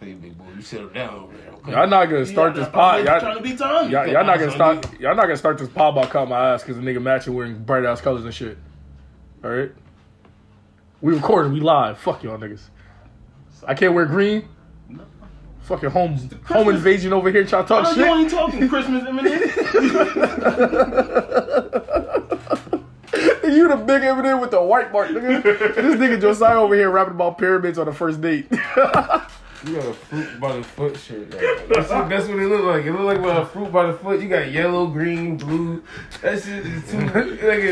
Hey, big boy, you settle down there. Okay? Y'all not gonna start this pod. Y'all trying to be Tom. y'all, y'all not gonna start. Y'all not gonna start this pod by cutting my ass because the nigga matching wearing bright ass colors and shit. All right. We recording. We live. Fuck y'all niggas. I can't wear green. Fucking home home invasion over here trying to talk Oh, you ain't talking Christmas imminent. You the big Eminem with the white mark, nigga. this nigga Josiah over here rapping about pyramids on the first date. You got a fruit by the foot shirt. That's, that's what it look like. It look like a fruit by the foot. You got yellow, green, blue. That shit is too. Like,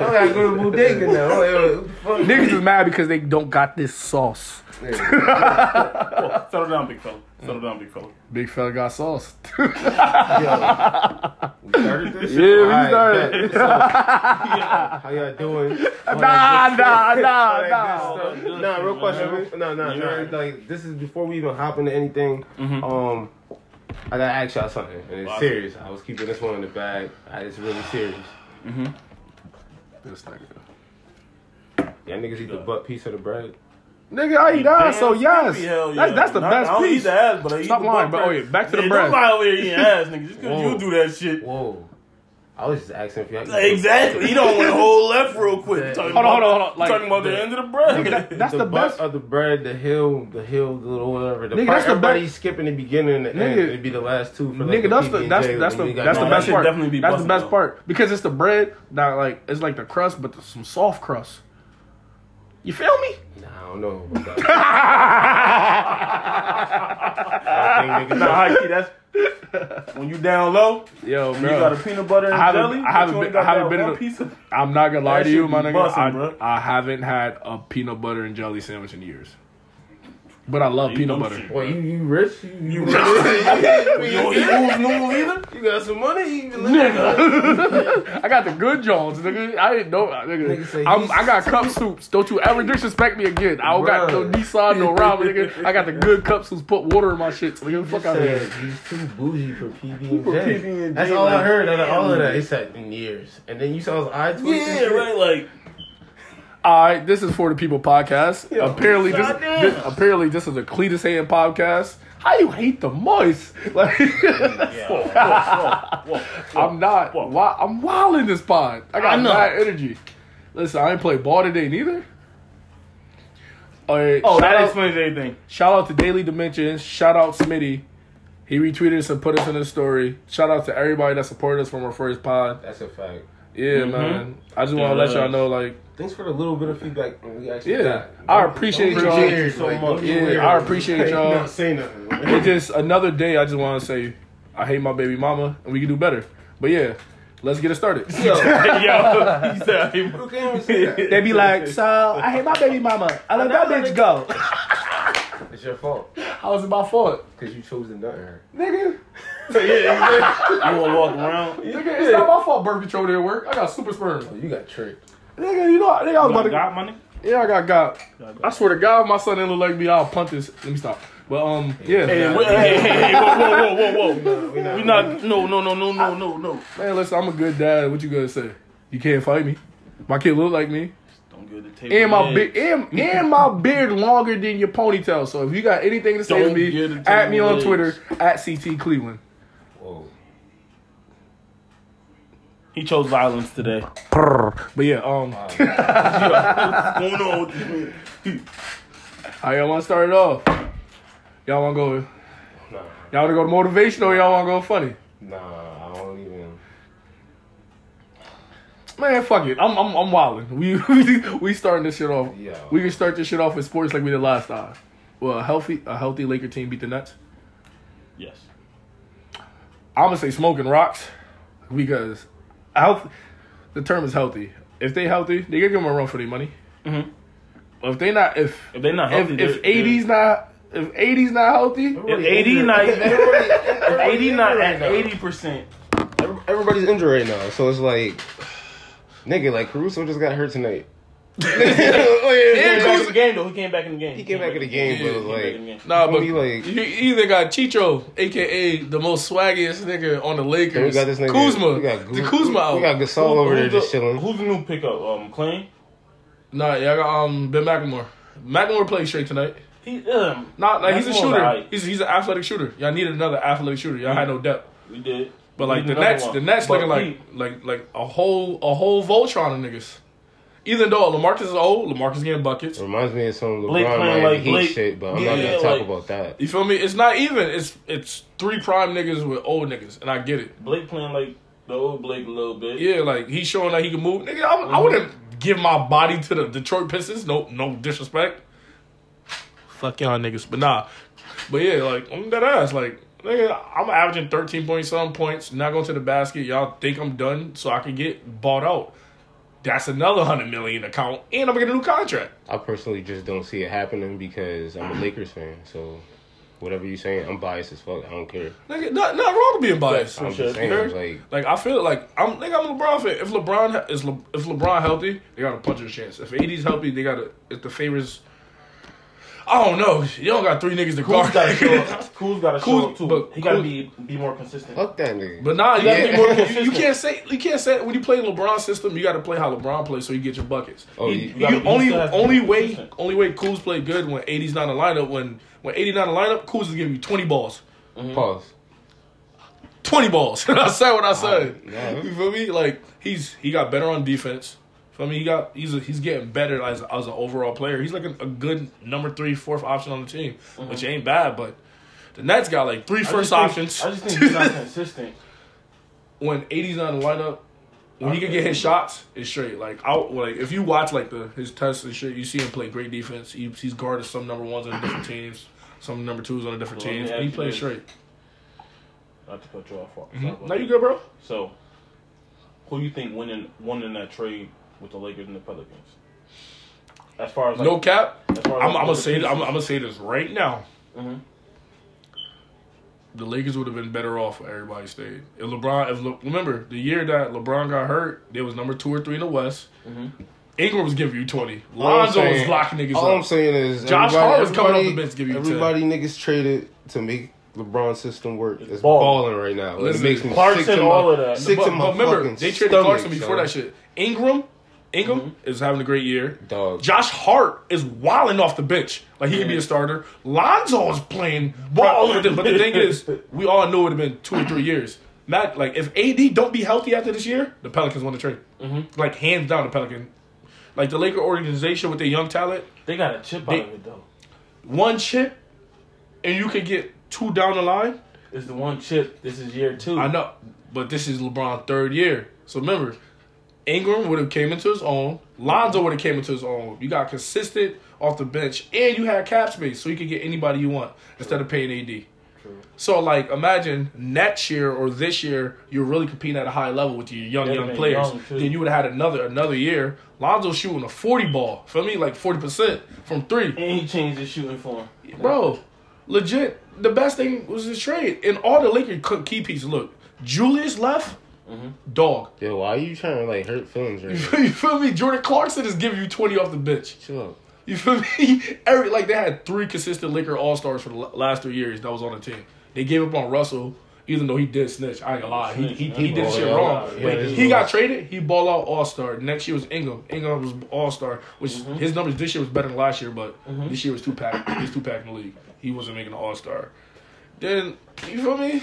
I gotta go to bodega now. Like? Niggas is mad because they don't got this sauce. Whoa, settle down, big fella. Settle down, big fella. Big fella got sauce. Yo, we started this? Yeah, we Alright, started. bet. So, How y'all doing? nah, nah, nah, nah. nah. Nah, real question. No, no, no. Like, this is before we even hop into anything. Um, I gotta ask y'all something, and it's Wow. serious. I was keeping this one in the bag. I, it's really serious. Mm-hmm. This nigga. Y'all niggas eat the butt piece of the bread. Nigga, I eat ass, so Damn, yes. hell That's, yeah. that's the Not- best I don't eat piece. the ass, but I eat Stop the lying, butt but oh crack. yeah, back to the Yeah, bread. Nobody over here eating ass, nigga. Just because you do that shit. Whoa. I was just asking if y'all. eat Like, Exactly. You don't want to hold left real quick. Hold on, hold on, hold on. Like, talking about the, the- end of the bread. Nigga, that- that's the, the best. of the bread, the hill, the hill, the little whatever. The Nigga, part that's the everybody best- skipping the beginning and the end. It'd be the last two. For like Nigga, that's the PB&J that's that's the we got that's the No, no- that best should part. definitely be That's the best part because it's the bread. Not like it's like the crust, but some soft crust. You feel me? Nah, I don't know. about that. I think niggas- Nah, high that's when you down low. Yo, You got a peanut butter and I haven't- jelly. I haven't been- I haven't been. A, piece of, I'm not gonna lie to you, my nigga. busting, I. I haven't had a peanut butter and jelly sandwich in years, but I love You peanut butter. shit. What you you rich? You, you, You rich? You don't eat moves noodle either. You got some money? You Nigga, I got the good Jones, nigga. I didn't know, nigga. Nigga say I'm, I got cup soups. Don't you ever disrespect me again. I don't got no Nissan, no ramen, nigga. I got the good cup soups. Put water in my shit. So nigga, fuck out of here. he's too bougie for PB&J. That's all I heard out of all of that. damn. He said in years, and then you saw his eye twitch. Yeah, right. Like All right, this is for the people podcast. Yo, apparently, this, this apparently this is a Cletus Hand podcast. How you hate the moist? Like, whoa, whoa, whoa, whoa. I'm not. Whoa. Wi- I'm wild in this pod. I got I mad energy. Listen, I ain't play ball today neither. All right, Oh, shout that out, explains everything. shout out to Daily Dimensions. Shout out Smitty. He retweeted us and put us in his story. Shout out to everybody that supported us from our first pod. That's a fact. Yeah, Mhm. man. I just want to let y'all know, like, Thanks for the little bit of feedback we actually Yeah. got. I appreciate Don't y'all. be so like, much. don't Yeah, weird. I appreciate y'all. Not say nothing. it's just another day. I just want to say, I hate my baby mama, and we can do better. But yeah, let's get it started. Yo, Yo, he said, hey, who can't even say that? They be like, so I hate my baby mama. I let that bitch go. It's your fault How is it my fault, because you chose to nut her. nigga? So yeah, you wanna walk around? Nigga, it's not my fault. Birth control didn't work. I got super sperm. Oh, you got tricked. Nigga, you know, nigga, I was about to. got money? Yeah, I got got. I swear to God, if my son didn't look like me. I'll punt this. Let me stop. But um, yeah, Hey, wait, hey, hey, hey, whoa, whoa, whoa, whoa, whoa. we not- We not, no, no, no, no, no, no, no. man, listen, I'm a good dad. What you gonna say? You can't fight me. My kid look like me. Don't give the table. And my head. beard, and, and my beard longer than your ponytail. So if you got anything to say Don't to me, at me on legs. Twitter at CT Cleveland. Whoa. He chose violence today. But yeah, um, What's going on with this man? how y'all want to start it off? Y'all want to go? Nah, Y'all want to go motivational? or Y'all want to go funny? nah, I don't even. Man, fuck it. I'm I'm I'm wilding. We we we starting this shit off. Yeah. We can start this shit off with sports like we did last time. Well, a healthy a healthy Laker team beat the Nets. Yes. I'm gonna say smoking rocks because health. The term is healthy. If they healthy, they gonna give them a run for their money. Mhm. But if they not, if If they're not if healthy, if they're- AD's not if AD's not healthy, If AD not, if AD not at eighty percent, Everybody's injured right now, so it's like, nigga, like Caruso just got hurt tonight. Oh, yeah, he came back in the game though. He came back in the game. He came back in the game, Yeah, but it He was came back in the like, game. nah. But He like- you either got Chicho, aka the most swaggiest nigga on the Lakers. Then we got this nigga Kuzma. We got, the Kuzma. out. We got Gasol over there Who's just the- chilling. Who's the new pickup? Um, Klein. Nah, yeah, I got um Ben McLemore. McLemore played straight tonight. He um. Not like he's a shooter. like- He's he's an athletic shooter. Y'all needed another athletic shooter. Y'all had no depth. We did. But like the another Nets, one. the Nets But looking like like like a whole a whole Voltron of niggas. Even though LaMarcus is old, LaMarcus getting buckets. Reminds me of some Blake LeBron playing Miami like Heat Blake. shit, but I'm Yeah, not gonna talk like- about that. You feel me? It's not even. It's it's three prime niggas with old niggas, and I get it. Blake playing like the old Blake a little bit. Yeah, like he's showing that he can move. Nigga, I, I mm-hmm. wouldn't give my body to the Detroit Pistons. No, no disrespect. Fuck y'all niggas, but nah. But yeah, like I'm that ass. Like nigga, I'm averaging 13 point some points. Not going to the basket. Y'all think I'm done, so I can get bought out. That's another hundred million account, and I'm gonna get a new contract. I personally just don't see it happening because I'm a Lakers fan. So whatever you're saying, I'm biased as fuck. I don't care. Nigga, not not wrong to being biased. I'm sure. just saying, like Like I feel like I'm nigga, I'm a LeBron fan. If LeBron is Le, if LeBron healthy, they got a punch of a chance. If AD's healthy, they got a if the favors. I don't know. You don't got three niggas to Kuz guard. gotta show up. Kuz gotta show Kuz- up too. but he gotta Kuz- be be more consistent. fuck that nigga. But nah, you, gotta gotta be be more more, you, you can't say you can't say when you play LeBron system, you got to play how LeBron plays so you get your buckets. Oh, You- you- you, you gotta- you only still have to be only way consistent. only way Kuz play good when AD's not in the lineup. When when AD not in the lineup, Kuz is giving you 20 balls. Mm-hmm. Pause. 20 balls. I said what I said. yeah. You feel me? Like he's he got better on defense. Feel me? He got he's a, he's getting better as as an overall player. He's like a, a good number three, fourth option on the team, which ain't bad. But the Nets got like three I first think- options. I just think he's not consistent. when AD's not in the lineup, when he can get his shots, it's straight. Like out, like if you watch like the his tests and shit, you see him play great defense. He, he's guarded some number ones on different teams, some number twos on a different Well, teams. And he plays straight. Not to cut you off. Mm-hmm. you good, bro? So, who you think winning winning that trade with the Lakers and the Pelicans? As far as like, No cap. as far as, I'm, like, I'm gonna the say I'm. I'm gonna say this right now. Mhm. The Lakers would have been better off if everybody stayed. If LeBron, if Le, remember the year that LeBron got hurt, they was number two or three in the West. Mhm. Ingram was giving you twenty. All I'm Lonzo was saying- locking niggas All I'm saying is Josh Hart was coming off the everybody- bench to give you 10. Everybody niggas traded to make LeBron's system work. It's Ball. balling right now. Listen, it makes me Clarkson, sick to all my, of that. Sick but, to my but remember, they traded stomach, Clarkson before son. that shit. Ingram, Ingram Mm-hmm. is having a great year. Dog. Josh Hart is wilding off the bench. Like he could be a starter. Lonzo is playing ball. But the, but the thing is, we all knew it would have been two or three years. Matt, like if AD don't be healthy after this year, the Pelicans won the trade. Mm-hmm. Like hands down, the Pelican. Like the Laker organization with their young talent, They got a chip They- out of it though. one chip, and you could get two down the line. It's the one chip. This is year two. I know, but this is LeBron's third year. So remember, Ingram would have came into his own. Lonzo would have came into his own. You got consistent off the bench, and you had cap space, so you could get anybody you want instead of paying AD. True. So like, imagine next year or this year, you're really competing at a high level with your young young players. young, then you would have had another another year. Lonzo shooting a forty ball. Feel me? Like forty percent from three. And he changed his shooting form. Bro, legit, the best thing was his trade. And all the Lakers key pieces. Look, Julius left, Mm-hmm. dog. Yo, why are you trying to like hurt feelings right now? you feel me? Jordan Clarkson is giving you 20 off the bench. Chill out. You feel me? Every Like, they had three consistent Laker All Stars for the last three years that was on the team. They gave up on Russell, even though he did snitch. I ain't gonna lie. He, he, he, He did shit wrong. Yeah, But he got traded. He ball out All Star. Next year was Ingram. Ingram was All Star, which mm-hmm. his numbers this year was better than last year, but mm-hmm. this year was two pack. He's two pack in the league. He wasn't making an All Star. Then you feel me?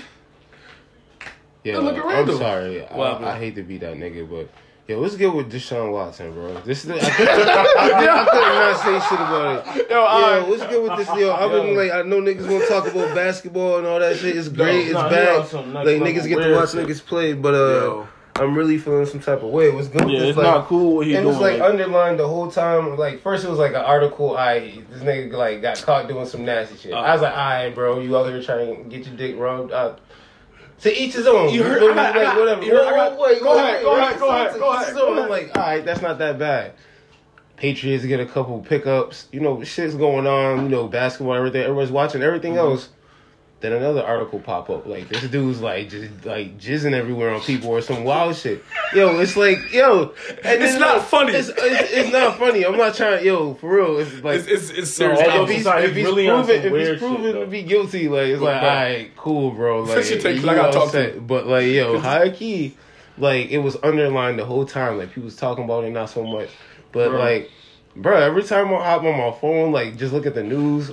Yeah, look at I'm sorry. What I. I hate to be that nigga, but yeah, let's get with Deshaun Watson, bro. This is I could, I could not say shit about it. Yo, Yo, what's good with this? Yo, I've been like, I know niggas want to talk about basketball and all that shit. It's great, it's no, bad. on some Like niggas get to watch shit. niggas play, but uh, Yo. I'm really feeling some type of way. What's good? with Yeah, it's like, not cool what he and doing. it's like like- underlined the whole time. Like first it was like an article. I this nigga like got caught doing some nasty shit. I was like, alright, bro, you out here trying to get your dick rubbed. Uh, to each his own. You heard- feel me? I got- I got- whatever. you heard- I got- Wait, go ahead, go ahead, go ahead, go ahead, his go ahead. I'm like, alright, that's not that bad. Patriots get a couple pickups. You know, shit's going on. You know, basketball, everything. Everyone's watching everything Mm-hmm. else. Then another article pop up. Like this dude's like just like jizzing everywhere on people or some wild shit. Yo, it's like yo, and It's then, not like, funny. It's, it's, it's not funny. I'm not trying. Yo, for real. It's like It's, it's, it's serious. all if he's, aside, if he's really proven, if he's proven shit, to be guilty, like it's like, But- alright, cool, bro. Like, Fix your take, 'cause I you gotta talk to set. him. But like, yo, high key, like it was underlined the whole time. Like people was talking about it, not so much, but Bro. like, bro, every time I hop on my phone, like just look at the news.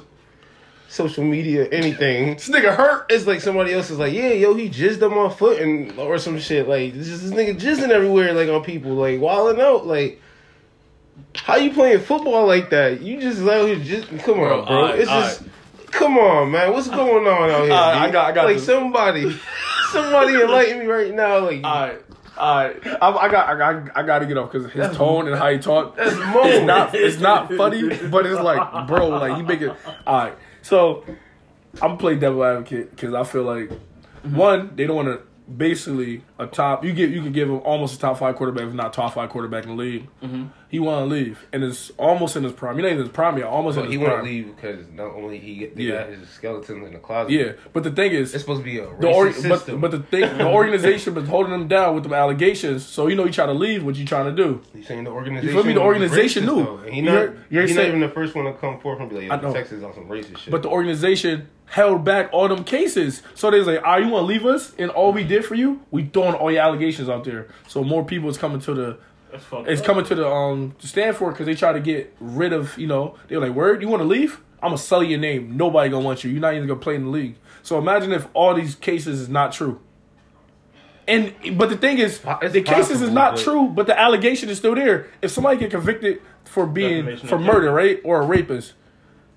Social media, anything. This nigga hurt. It's like somebody else is like, yeah, yo, he jizzed on my foot and or some shit. Like this, is- this nigga jizzing everywhere, like on people, like wilding out. Like, how you playing football like that? You just out here just come on, Bro, bro. alright, it's just come on, man. What's going on out here? Alright, I got- I got like this. somebody, somebody enlighten me right now. Like, All right, all right. I, I got, I got, I got to get off because his tone and how he talk. that's It's not, it's not funny, but it's like, bro, like you make it. All right, so I'm playing devil advocate because I feel like mm-hmm. one, they don't want to basically a top. You get, you can give him almost a top five quarterback, if not top five quarterback in the league. Mm-hmm. He want to leave, and it's almost in his prime. You know, in his prime, yeah, almost So in he his want to leave because not only he they Yeah. got his skeleton in the closet. Yeah, but the thing is, it's supposed to be a the or, racist but, system. but the thing, the organization was holding him down with them allegations. So you know, you try to leave. What you trying to do? You saying the organization. You feel me? The organization racist, knew. though. And he You not, heard- you heard he not even the first one to come forth and be like, I "Yo, know. Texas on some racist shit." But the organization held back all them cases. So they was like, "Ah, you want to leave us?" And all we did for you, we throwing all your allegations out there. So more people is coming to the. It's up. coming to the um to stand for because they try to get rid of you know they were like word you want to leave I'm gonna sell your name nobody gonna want you you're not even gonna play in the league so imagine if all these cases is not true and but the thing is It's the cases is not but- true but the allegation is still there if somebody get convicted for being for murder right or a rapist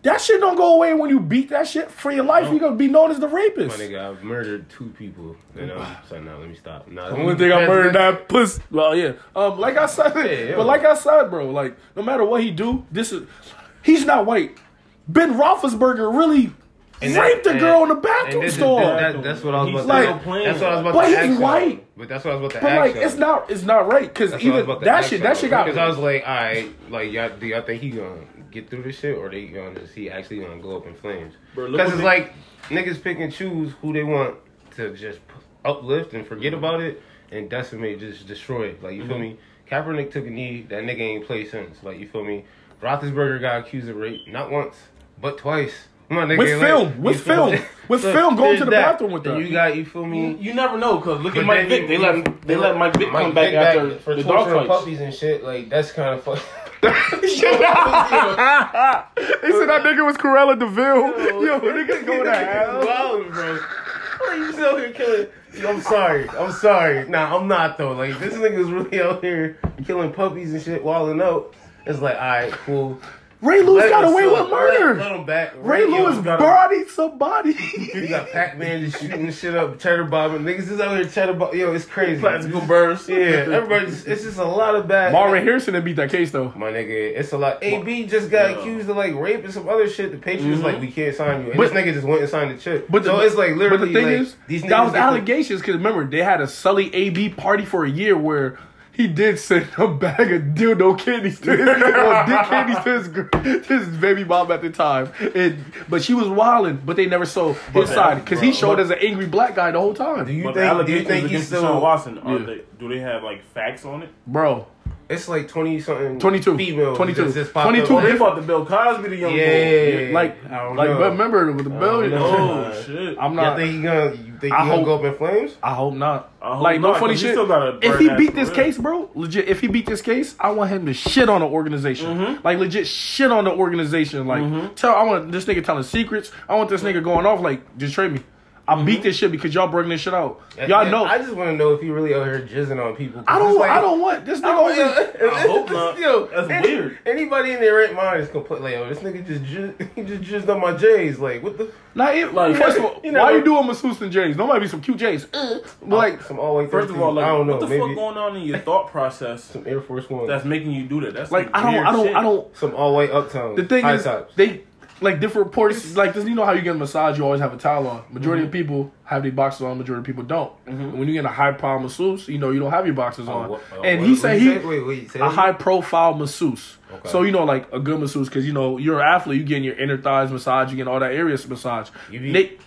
that shit don't go away when you beat that shit for your life you're gonna be known as the rapist My nigga, I've murdered two people. And um, so now let me stop. Nah, The only thing I murdered that puss. Well, yeah. Um, like I said, Yeah, but like I said, bro, like no matter what he do, this is he's not white. Ben Roethlisberger really And that- raped a girl in the bathroom stall. that- that's what I was He's about to still say. That's what I was about But to he's ask. y'all. white. But that's what I was about to but ask. like, y'all. it's not, it's not right because even that shit, that shit got. Because I was like, all right, like, y'all, do y'all think he gonna get through this shit, or they gonna is he actually gonna go up in flames? Because it's they- like niggas pick and choose who they want to just uplift and forget about it and decimate, just destroy. it. Like you feel Mm-hmm. me? Kaepernick took a knee. That nigga ain't played since. Like you feel me? Roethlisberger got accused of rape not once but twice. My nigga, With like, film, with you feel me? film, with film going to the that. bathroom with And that. You got you feel me? You never know, cause look But at Mike then Vick. They let they let Mike Vick come back Vick after for the dog fights. puppies and shit. Like that's kind of fuck. They said that nigga was Cruella de Vil. Yo, niggas going to hell. Wildin', bro. Like, you still here killing. I'm sorry. I'm sorry. Nah, I'm not though. Like this nigga's really out here killing puppies and shit, wilding out. It's like, all right, cool. Ray Lewis got away slip. with murder. Let, let back. Ray Yo, Lewis got bodied somebody. You got Pac-Man just shooting shit up, cheddar bobbing. Niggas is out here cheddar bobbing. Yo, it's crazy. Plaxico Burress. Yeah, everybody's. It's just a lot of bad. Marvin Harrison did beat that case though. My nigga, it's a lot. AB just got Yeah. accused of like rape and some other shit. The Patriots mm-hmm. like we can't sign you, and But- this nigga just went and signed the chip. But so the, it's like literally. But the thing like, is, these that was allegations because remember they had a Sully AB party for a year where he did send a bag of dildo candies to his, or dick candies to his, to his baby mom at the time. And but she was wilding, but they never saw his side because he showed but- as an angry black guy the whole time. Do time, you But think? Do you think he's against Deshaun still? Watson, are Yeah. they, do they have like facts on it? bro. It's like twenty something. 22. females. 22. that just popped 22. Oh, they fought the Bill Cosby, the young boy. Yeah, Like, I don't like, know. but remember with the bill. Oh shit. I'm Y'all not. think he gonna? You think he I gonna hope- go up in flames? I hope not. I hope like no not, funny 'cause he shit. still got a If he beat this career. case, bro, legit. If he beat this case, I want him to shit on the organization. Mm-hmm. Like legit shit on the organization. Like tell I want this nigga telling secrets. I want this nigga going off. Like just trade me. I Mm-hmm. beat this shit because y'all bring this shit out. Y'all Yeah, know. I I, just want to know if he really out here jizzing on people. 'cause don't. like- I don't want this nigga. I over- hope not. Yo, That's any- weird. Anybody in their right mind is completely like, yo, this nigga just jizz, he just jizzed on my J's. Like, what the? Not even, Like, first of all, you why know- you doing masseuse and J's? There might be some cute J's. But like, some all white. First of all, like, I don't know. what the maybe fuck going on in your thought process some Air Force One. that's making you do that? That's like some I don't. weird I don't. shit. I don't. some all white uptown. The thing high is, tops. they like different reports. Like this, you know how you get a massage, you always have a towel on. Majority of people have their boxes on. Majority of people don't. And when you get a high profile masseuse, you know you don't have your boxes Oh, on. what- oh, and what- he said you he say? wait, wait, say a high profile masseuse. Okay. So you know, like a good masseuse, because you know you're an athlete, you getting your inner thighs massage, you getting all that areas massage. You be- They-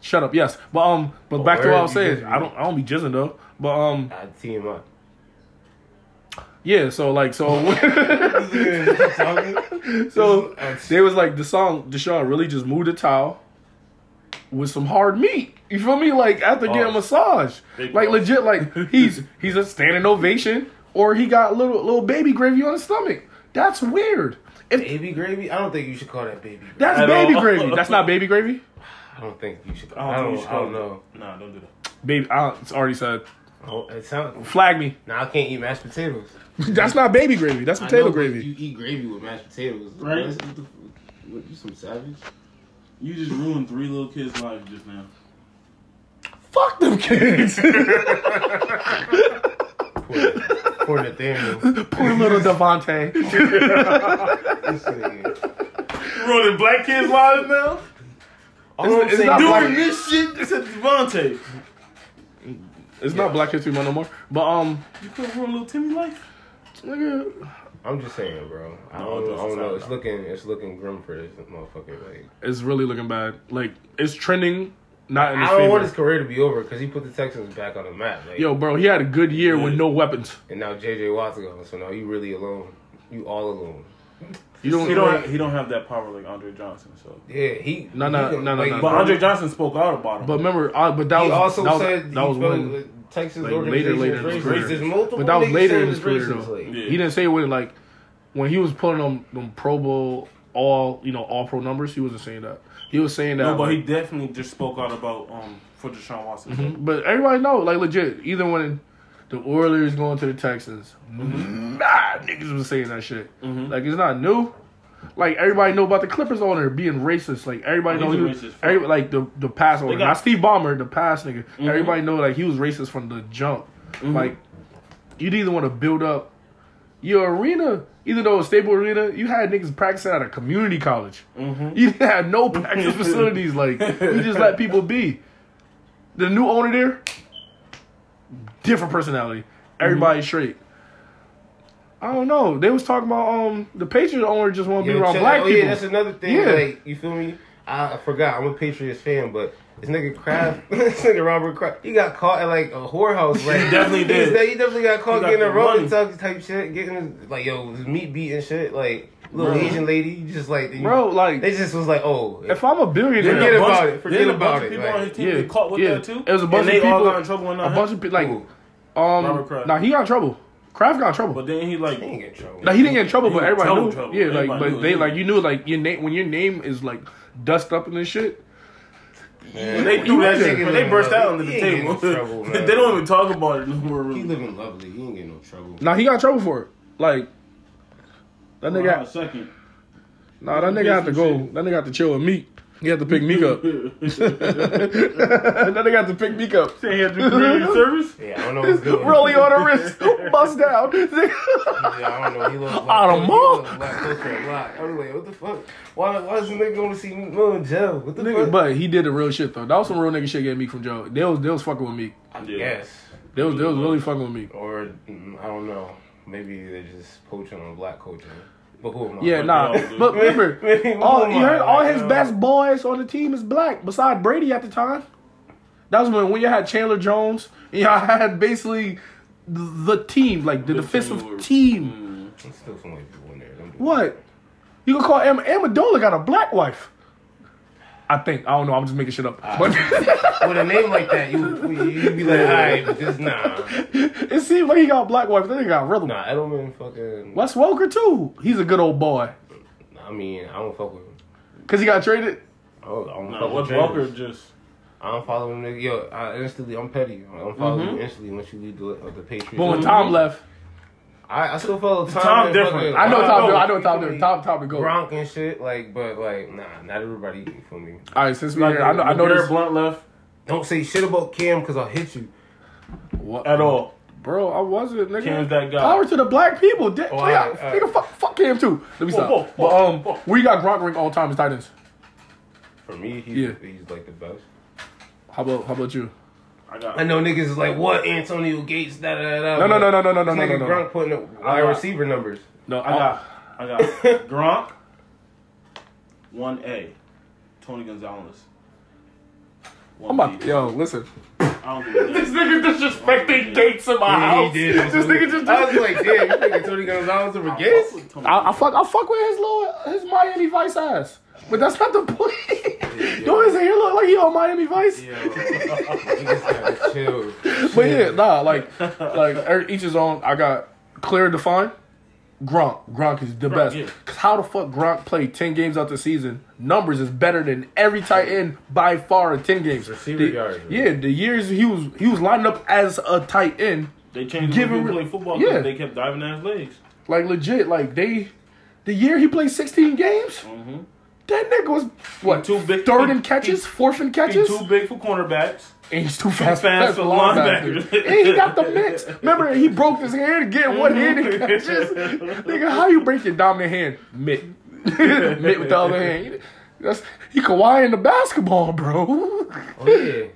shut up. Yes, but um, but back to what I was saying. just- I don't. I don't be jizzing though. But um, Ah, TMI. yeah. So like so. so So they was like the song Deshaun really just moved a towel with some hard meat. You feel me? Like after getting oh. a massage, Big like pause. legit. Like he's he's a standing ovation, or he got little little baby gravy on his stomach. That's weird. If Baby gravy? I don't think you should call that baby. Gravy. that's At baby all. gravy, that's not baby gravy. I don't think you should. I I don't, don't. you should I don't know. it. Nah, don't do that. Baby, I it's already said. Oh, it sounds. Flag me. Now I can't eat mashed potatoes. That's not baby gravy. That's I potato know, gravy. You eat gravy with mashed potatoes, Right. What what, you some savage? You just ruined three little kids' lives just now. Fuck them kids. Poor, poor Nathaniel. Poor little Devontae. This nigga. You ruining black kids' lives now? All I'm it's saying- not Doing black- this shit to Devontae. It's not Black History Month no more. But um, You could ruin little Timmy life? Nigga, I'm just saying, bro. I don't, I don't doesn't know. It's looking, it's looking grim for this motherfucker. Like, it's really looking bad. Like it's trending, not in his I don't favor. want his career to be over because he put the Texans back on the map. Like, Yo, bro, he had a good year with no weapons. and now JJ Watt's gone, so now you really alone. You all alone. You don't. He don't. He don't have that power like Andre Johnson. So, Yeah, he. No, no, no, no, like, no. but Andre Johnson spoke out about him. But remember, uh, but that he was also that was, said that was he felt when. Like Texas like, later- organization later is in his career. There's multiple But that was later in his career, though. Yeah. He didn't say it when like when he was putting them them Pro Bowl all you know all pro numbers. He wasn't saying that. He was saying that. no, but he definitely just spoke out about um for Deshaun Watson. Mhm. But everybody know, like legit, either when the Oilers going to the Texans, mad niggas was saying that shit. Mhm. Like it's not new. Like everybody know about the Clippers owner being racist. Like everybody He's know he was, racist every, like the the pass owner, got- not Steve Ballmer, the past nigga. Mhm. Everybody know like he was racist from the jump. Mhm. Like you'd either want to build up your arena, even though it's stable arena, you had niggas practicing at a community college. Mm-hmm. You didn't have no practice facilities. Like you just let people be. The new owner there, different personality. Everybody straight. I don't know. They was talking about um the Patriots owner just want to be around check- black oh, people. Yeah, that's another thing. Yeah. Like, you feel me? I, I forgot. I'm a Patriots fan, but this nigga Kraft, this nigga Robert Kraft, he got caught at like a whorehouse. Like, He definitely did. He, he definitely got caught got getting a the rolling money. tug type shit, getting his, like yo his meat beat and shit. Like little Bro. Asian lady, you just like you- Bro, like they just was like, oh, if I'm a billionaire, Forget a about it. Forget a about bunch it, people like- on his team Yeah, caught with yeah. that too. It was a bunch and of they all people- got in trouble. A bunch of people like Ooh, um Robert Kraft. nah he got in trouble. Kraft got in trouble. But then he like he ain't get in trouble. Like he didn't get in trouble, He but everybody trouble, knew. trouble. Yeah, like Everybody but knew, they yeah. like you knew like your name when your name is like dust up in this shit. Man, when they he do that shit, getting when they burst out under the ain't table, getting trouble, they don't even talk about it no more. He living lovely. He ain't getting no trouble. Nah, he got trouble for it. Like that Hold on nigga, a second. nah, that nigga had to go. That nigga had to chill with Meek. He had to pick Meek up. that nigga had to pick Meek up. Say he had to do community service. Yeah, I don't know what's good. Rolling on the wrist, bust down. Yeah, I don't know. He looks like I don't he know. looks Black culture a lot. I was like, what the fuck? Why? Why is the nigga going to see Mo in jail? What the Nigga, fuck? but he did the real shit though. That was some real nigga shit getting Meek from jail. They was they was fucking with Meek. Yes. They was they was really fucking with Meek. Or mm, I don't know. Maybe they're just poaching on black culture. But who am I? Yeah, But nah. they. But remember, all you heard all his best boys on the team is black. Besides Brady at the time, that was when when you had Chandler Jones. And y'all had basically the, the team, like the, The defensive team were- team. There's still some white people in there. What? You can call Am- Amendola got a black wife. I think I don't know. I'm just making shit up. But. With a name like that, you you you be like, alright, but this nah, it seems like he got a black wife. Then he got rhythm. nah. Edelman fucking. Wes Welker too. He's a good old boy. I mean, I don't fuck with him. Cause he got traded. Oh, I don't Nah, fuck Wes with Walker just I don't follow him. Nigga. Yo, I instantly, I'm petty. I don't follow Mhm. you instantly once you leave the, uh, the Patriots. But when. Tom left, I, I still follow Tom. Tom different. I know I Tom. know. I know Tom. Tom. Tom. Tom to go. Gronk and shit, like, but like, nah, not everybody. for me? All right, since we like here, I know. I know LeGarrette this. Blount left Don't say shit about Cam because I'll hit you. What? at all. Bro, I wasn't, nigga. Cam's that guy. Power to the black people. Di- Oh, nigga, alright, alright. nigga, fuck, fuck Cam too. Let me Whoa, stop. whoa, but um, whoa. we got Gronk rank all time as Titans. For me, he's, Yeah. he's like the best. How about how about you? I got. I know niggas is like, what Antonio Gates? Da da da. No, no, no, no, no, no, no, no, no. Gronk putting up I wide got- receiver numbers. No, I got. I got Gronk. One A. Tony Gonzalez. I'm One about. B. Yo, listen. I don't give a This nigga disrespecting Gates in my house. This nigga just. I was like, damn, you thinking Tony Gonzalez over Gates? I, I fuck. I fuck with his little his Miami Vice ass. But that's not the point. Don't his hair look like he on Miami Vice? Yo, niggas gotta chill. But yeah, nah, like like er- each his own. I got clear and defined. Gronk. Gronk is the Gronk, best. yeah. Cause how the fuck Gronk played ten games out the season? Numbers is better than every tight end by far in ten games. Receiver The- yards, yeah, the years he was he was lining up as a tight end, They changed Give the way him- people play football yeah. they kept diving at his legs. like legit. Like they, the year he played sixteen games, Mm-hmm. That nigga was what too big- third he- in catches, he- fourth in He's catches. too big for cornerbacks. And he's too fast, fast for for linebackers. linebackers. and he got the mitts. Remember, he broke his hand getting one handed catches. Nigga, how you break your dominant hand? Mitt. Mitt with the other hand. That's he Kawhi in the basketball, bro. Oh yeah.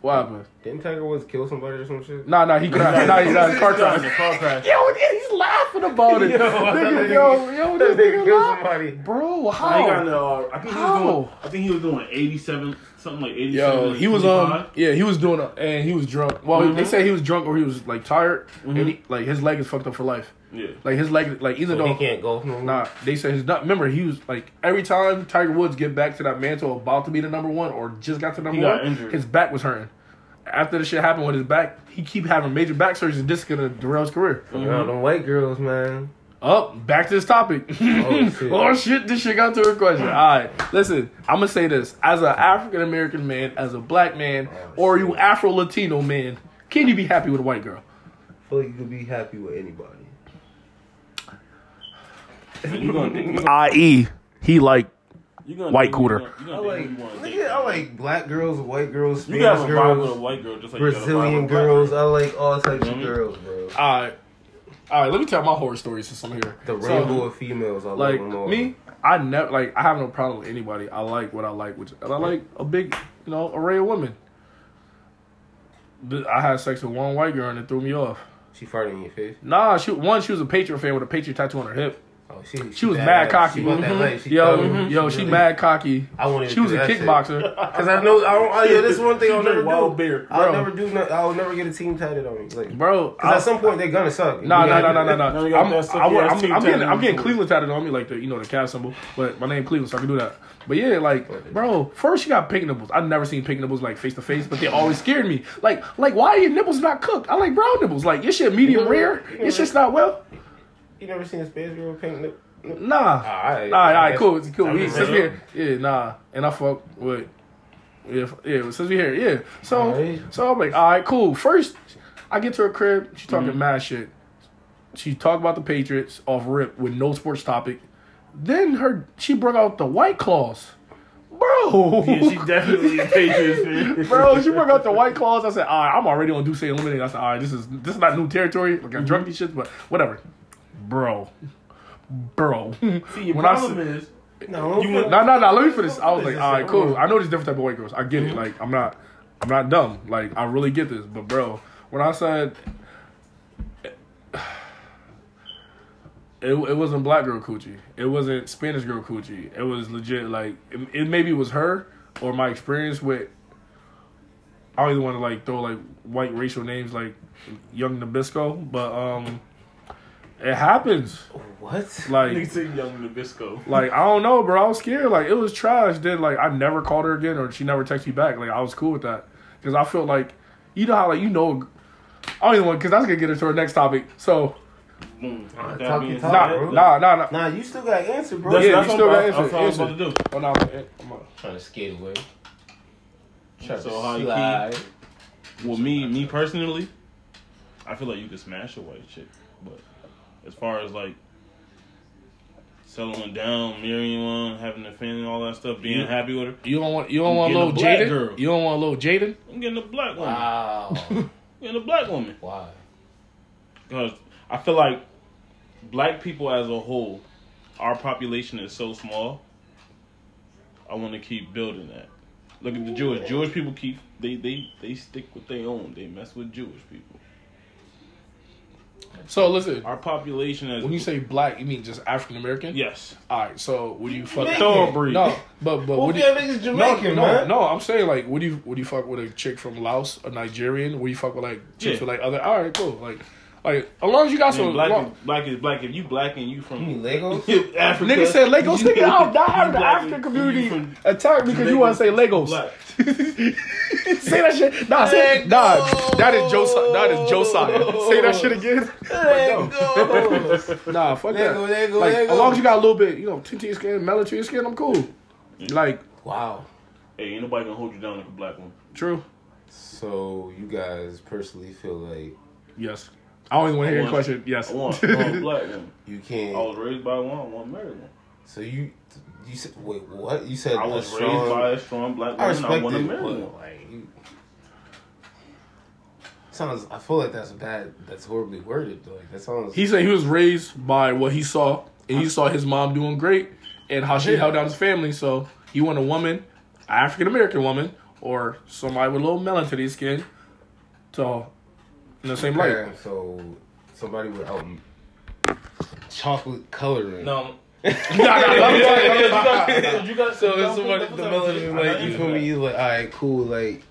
What happened? Didn't Tiger Woods kill somebody or some shit? Nah, nah, he could not. Nah, he's not. His car Car crash. crash. Car crash. Yo, he's laughing about it. Yo, nigga, yo, yo, this nigga killed somebody. Bro, Nah, he got in how? the, uh, I think he was How? doing. I think he was doing eighty-seven, something like eighty-seven. Yo, he was um, yeah, he was doing, a, and he was drunk. Well, they Mhm. say he was drunk or he was like tired, and he, like his leg is fucked up for life. Yeah. Like his leg, like even So though he can't golf no more. Nah, they said his not. Remember, he was like every time Tiger Woods get back to that mantle about to be the number one or just got to number He got one, injured. his back was hurting. After the shit happened with his back, he keep having major back surgeries and this is gonna derail his career. Nah, them white girls, man. Up, back to this topic. Oh, shit. oh shit, this shit got to a question. All right, listen, I'm gonna say this: as an African American man, as a black man, Oh, or shit. you Afro Latino man, can you be happy with a white girl? I feel like you could be happy with anybody. You gonna, you gonna, I.e., he like you gonna White date cooter. I like, who you wanna date. nigga, I like black girls, white girls, You got Spanish a with a girls, white girl, just like you got a vibe Brazilian girls. I like all types of girls, bro. all right, all right. Let me tell my horror stories since I'm here. The So- rainbow of females. I like love me, I never like I have no problem with anybody. I like what I like, which and I like a big, you know, array of women. I had sex with one white girl and it threw me off. She farted in your face. Nah, she one she was a Patriot fan with a Patriot tattoo on her hip. Oh, she, She was bad. mad cocky. She want that Mhm. light. She Yo, covered. yo, she really- mad cocky. I won't She was a kickboxer. Cause I know I don't. Oh, yeah, this is one thing I'll never wild do. beer. I'll Bro. never do. No, I'll never get a team tatted on me. Like, Bro, cause at some point they're gonna suck. No, You no, no, gotta- no, no, No, no. you got I'm, I'm, I'm, I'm getting, I'm getting. Cleveland tatted on me, like the, you know, the cat symbol. But my name Cleveland, so I can do that. But yeah, like, bro, first you got pink nipples. I've never seen pink nipples like face to face, but they always scared me. Like, like why are your nipples not cooked? I like brown nipples. Like your shit medium rare. Your shit's not well. You never seen a space girl with pink lip? lip? Nah. Alright, All right, all right, I cool, guess- cool. We, since we here, yeah, nah, and I fuck with, yeah, yeah. Since we here, yeah. So, Alright. so I'm like, all right, cool. First, I get to her crib. She talking Mm-hmm. mad shit. She talk about the Patriots off rip with no sports topic. Then her, she brought out the White Claws, bro. Yeah, she definitely a Patriots fan. Bro, she brought out the white claws. I said, all right, I'm already on Duce Eliminated. I said, all right, this is this is not new territory. Like I drunk these shits, but whatever. Bro. Bro. See, your When I problem s- is No, You you No, no, no. Let me finish. I was like, all right, cool. I know there's different type of white girls. I get it. Like, I'm not, I'm not dumb. Like, I really get this. But bro, when I said, it, it wasn't black girl coochie. It wasn't Spanish girl coochie. It was legit. Like, it, it maybe was her or my experience with. I don't even want to like throw like white racial names like Young Nabisco, but um, it happens. what? Like, nigga say young Nabisco. like I don't know, bro. I was scared. Like it was trash. Then like I never called her again, or she never texted me back. Like I was cool with that because I felt like you know how like you know. I don't even want because that's gonna get into our next topic. So Boom. Uh, talk being your said, talk, nah, nah, nah, nah. Nah, you still got answer, bro. That's, Yeah, that's you what still I'm- gotta that's answer, what I was about to do. Oh no, I'm- I'm- trying to skate away. So high slide. Well, me, me personally, I feel like you could smash a white chick, but as far as like settling down, marrying one, having a family, all that stuff, being You- happy with her, You don't want you don't I'm want a little Jaden. You don't want a little Jaden. I'm getting a black woman. Wow. Getting a black woman. Why? Because I feel like black people as a whole, our population is so small. I want to keep building that. Look at the Jewish. Jewish people keep they they they stick with their own. They mess with Jewish people. So listen, Our population as when you say black, you mean just African American? yes, All right. So would you fuck? Jamaican. thoroughbreed. No, but but Both would you, y'all niggas no, Jamaican, no, man. no. I'm saying like, would you would you fuck with a chick from Laos, a Nigerian? Would you fuck with like chicks Yeah. with like other? All right, cool. Like, Like as long as you got I mean, some. black, long- is, black is black. If you black and you You from mean Legos? Africa, Nigga said Legos. you- Nigga, I'll die. you The African community attack from attacked me because you want to say Legos. Say that shit. Nah, say nah. That is Joe. That is Josiah. Say that shit again. Legos. Nah, fuck Lego, that. Lego, like, Lego. as long as you got a little bit, you know, tint to your skin, melon to your skin, I'm cool. Like, Wow. Hey, ain't nobody gonna hold you down like a black one. true. So you guys personally feel like Yes. I always want to hear your question. Yes. I want, I want a black one. you can't? I was raised by one. One married one. So you you said wait what? You said I a was raised strong- by a strong black woman. I, respect want to it, marry but one. like you, sounds. I feel like that's bad. That's horribly worded. Like that sounds. he said he was raised by what he saw, and he saw his mom doing great, and how she Yeah. held down his family. So he want a woman, African American woman, or somebody with a little melon to their skin, to in the same light. Yeah, so somebody with um, chocolate coloring. No. Nah, nah, let you, let me tell you. you got So it's somebody the melanin like you feel me, you like all right, cool, like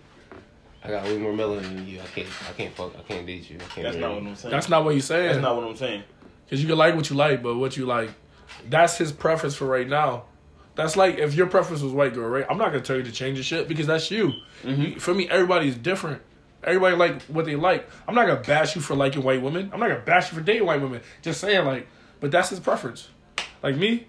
I got way more melanin than you. I can't, I can't fuck, I can't date you. I can't. That's marry not what you. I'm saying. That's not what he's saying. That's not what I'm saying. Because you can like what you like, but what you like, that's his preference for right now. That's like if your preference was white girl, right? I'm not gonna tell you to change your shit because that's you. For me, everybody's different. Everybody like what they like. I'm not gonna bash you for liking white women. I'm not gonna bash you for dating white women. Just saying like, but that's his preference. Like me,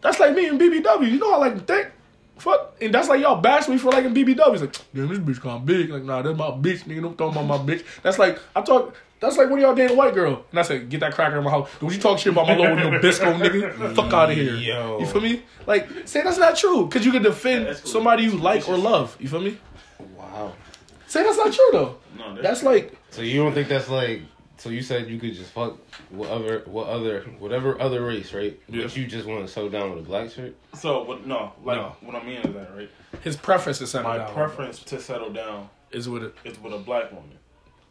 that's like me and BBW. You know I like to think. Fuck, and that's like y'all bash me for liking BBWs. Like, damn, this bitch kind of big. Like, nah, that's my bitch, nigga. Don't talk about my bitch. That's like I talk. That's like when y'all dating a white girl, and I said, get that cracker in my house. Don't you talk shit about my little Nabisco, nigga? Fuck out of here. Yo. You feel me? Like, say that's not true, cause you can defend somebody you like or love. You feel me? Wow. Say that's not true though. No, that's, That's like So you don't think that's like? So you said you could just fuck what other, what other, whatever other race, right? Yeah. But you just want to settle down with a black chick? so. What? No, like No. what I mean is that right. his preference is settle My down. preference to settle down is with it. is with a black woman.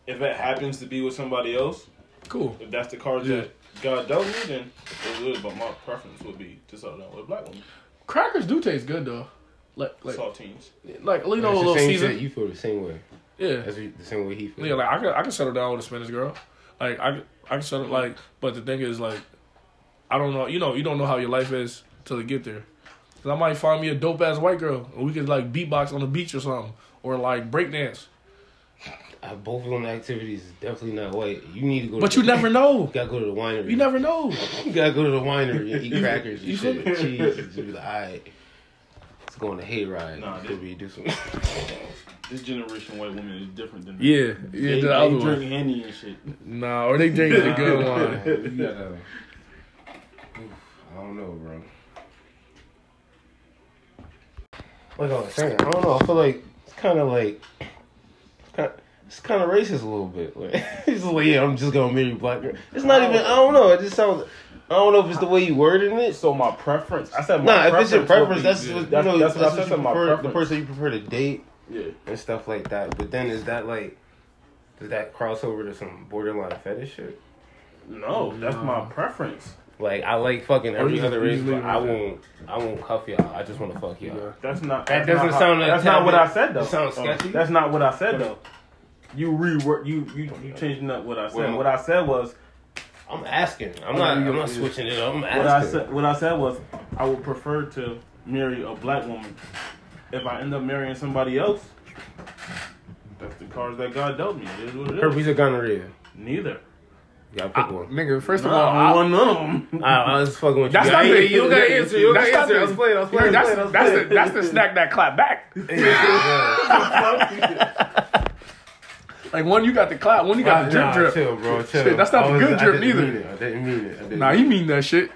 If it happens to be with somebody else, Cool. if that's the cards Yeah. that God dealt me, then it is. But my preference would be to settle down with a black woman. Crackers do taste good though. Like like Saltines. like you know a little season. You feel the same way. Yeah. That's the same way he feels. Yeah, like I could I could settle down with a Spanish girl. Like I could I could settle like but the thing is like I don't know you know, you don't know how your life is till you get there. Cause I might find me a dope ass white girl and we could like beatbox on the beach or something. Or like breakdance. Uh, both of them activities is definitely not white. You need to go. But to you never know. You gotta go to the winery. You never know. You gotta go to the winery and eat crackers and You shit, and cheese, and just be like, alright, let's go on a hayride. Nah, Nah, Could be do some. This generation white woman is different than Yeah, yeah, They, the they other drink one. henny and shit. Nah, or they drink the good wine. You gotta. I don't know, bro. Like I was saying, I don't know. I feel like it's kind of like it's kind. It's kind of racist a little bit. Like, it's like, yeah, I'm just gonna marry a black girl. It's not even. I don't know. It just sounds. I don't know if it's the way you worded it. So my preference, I said my preference. Nah, if it's your preference preference, be- that's what you know. That's, that's what I said. my prefer, the person you prefer to date Yeah. and stuff like that. But then is that like, does that cross over to some borderline fetish shit? No, that's my preference. Like I like fucking every you other just- you race, but I won't. I won't cuff y'all. I just want to fuck y'all. Yeah. That's not. That that's doesn't not how- sound like That's not what I said though. it sounds Uh, sketchy. That's not what I said though. You rework. You you you changing up what I said. Well, what I said was I'm asking. I'm Oh, not. I'm not switching it up. I'm what I asking. said. What I said was I would prefer to marry a black woman. If I end up marrying somebody else, that's the cards that God dealt me. It is what it is. Herpes or gonorrhea? Neither. You gotta pick one. Nigga, first of all, I I- want none of them. I, I was fucking with you. That's not yeah, the- you gotta answer. You don't That's gotta not answer. the- I was playing. I was playing. that's, I was playing, I was that's, playing. the, that's the snack that clap back. Like one you got the clap, one you got the drip Nah, drip. Chill, bro. Chill. Shit, that's not I the good I drip didn't neither. mean it. I didn't mean it. I didn't Nah, mean he mean that shit.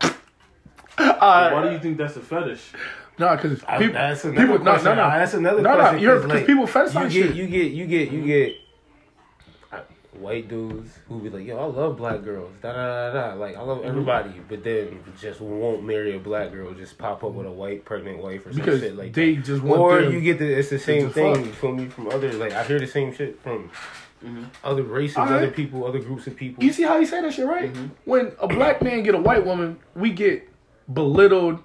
Why Uh, do you think that's a fetish? Nah, because I- people, that's another people, no, question. no, no, Ah, That's another no, no, question. you're 'cause, because people fetishize you shit. get, you get, you get, you get uh, white dudes who be like, "Yo, I love black girls." Da da da da. Like I love Mm-hmm. everybody, but then just won't marry a black girl. Just pop up with a white pregnant wife or some because shit like they that. just want Or them. you get the it's the same thing fuck. from me from others. Like I hear the same shit from other races, Alright. other people, other groups of people. You see how he say that shit, right? Mm-hmm. When a black man get a white woman, we get belittled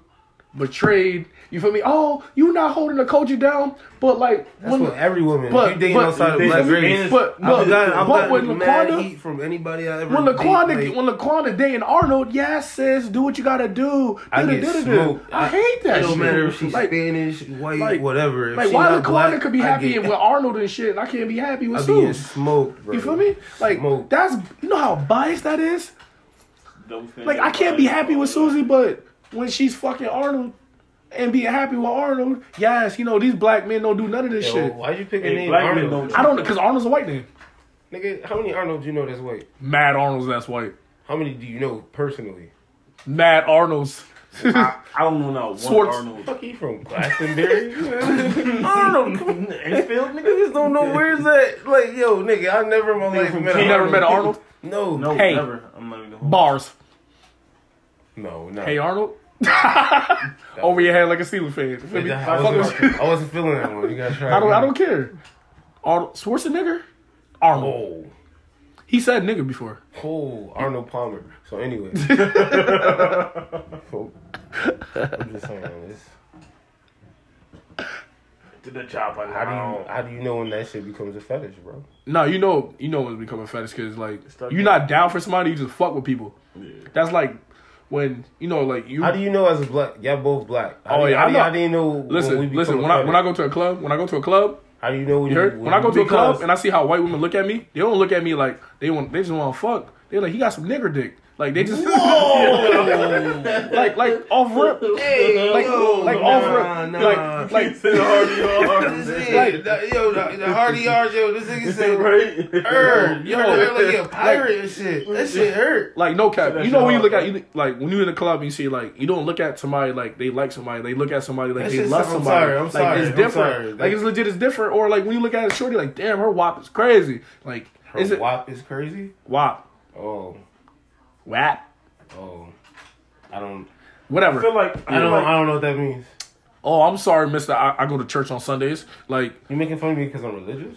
betrayed. You feel me? Oh, you not holding the culture down, but like That's when what every woman. but- if you dating but- outside of black they- race, but I've but, gotten, I've but when Laquanda heat from anybody I ever when date, Laquanda like, when Laquanda dating Arnold, yes, sis, do what you gotta do. I get smoked. I hate that It don't shit. matter if she's like, Spanish, white, like- whatever. If like why not Laquanda black, could be happy get- with Arnold and shit, and I can't be happy with I be in Sue. smoke, bro. You feel me? Like Smoke. that's you know how biased that is. Like I can't be happy with Susie, but when she's fucking Arnold and being happy with Arnold, yes, you know these black men don't do none of this Yo, shit. why'd you pick a Hey, name black men don't- I don't because Arnold's a white name. Nigga, how many Arnolds you know that's white? Mad Arnold's that's white. How many do you know personally? Mad Arnold's. I, I don't know now. One Swartz. Arnold. Fuck he from Glastonbury? Arnold, Enfield, nigga. Niggas don't know where's that. Like, yo, nigga, I never in my life met you never Arnold. met Arnold? No, No, Hey. never. I'm not even. Bars. no, no. Hey Arnold. Over your head like a Steelers fan. Feel Wait, me? that- I, Fuck wasn't, with- I wasn't feeling that one. You gotta try. I don't. it I don't care. Arnold Schwarzenegger. Arnold. Oh, He said nigga before. oh, Arnold Palmer. So anyway, So, I'm just saying this. To the chopper. How do you how do you know when that shit becomes a fetish, bro? No, you know, you know when it's become a fetish because like you're not down for somebody, you just fuck with people. That's like when you know, like you. How do you know as a black? Y'all both black. How Oh, do yeah, how, I do you, know. how do you know? listen, when listen. When I when I go to a club, when I go to a club, how do you know when you heard? When I go to a club and I see how white women look at me, they don't look at me like they want. They just want to fuck. They're like, he got some nigger dick. Like they just like like off rip. like like off rip. Like like Said Hardy Hard. like the, yo the, the Hardy Yards, yo, this nigga said right? hurt. Yo, they're like a pirate and shit. That shit hurt. Like no cap. that You know when you look at you like when you're in the club and you see like you don't look at somebody like they like somebody. They look at somebody like That they love sound- I'm somebody. sorry, I'm like sorry, it's I'm different. sorry. Like it's legit. It's different. Or like when you look at a shorty, like damn, her wop is crazy. Like Her is it WAP is crazy. wop Oh, wap oh, I don't, Whatever. I whatever. feel like I don't, I don't know what that means. oh, I'm sorry, Mister. I, I go to church on Sundays. Like You making fun of me because I'm religious?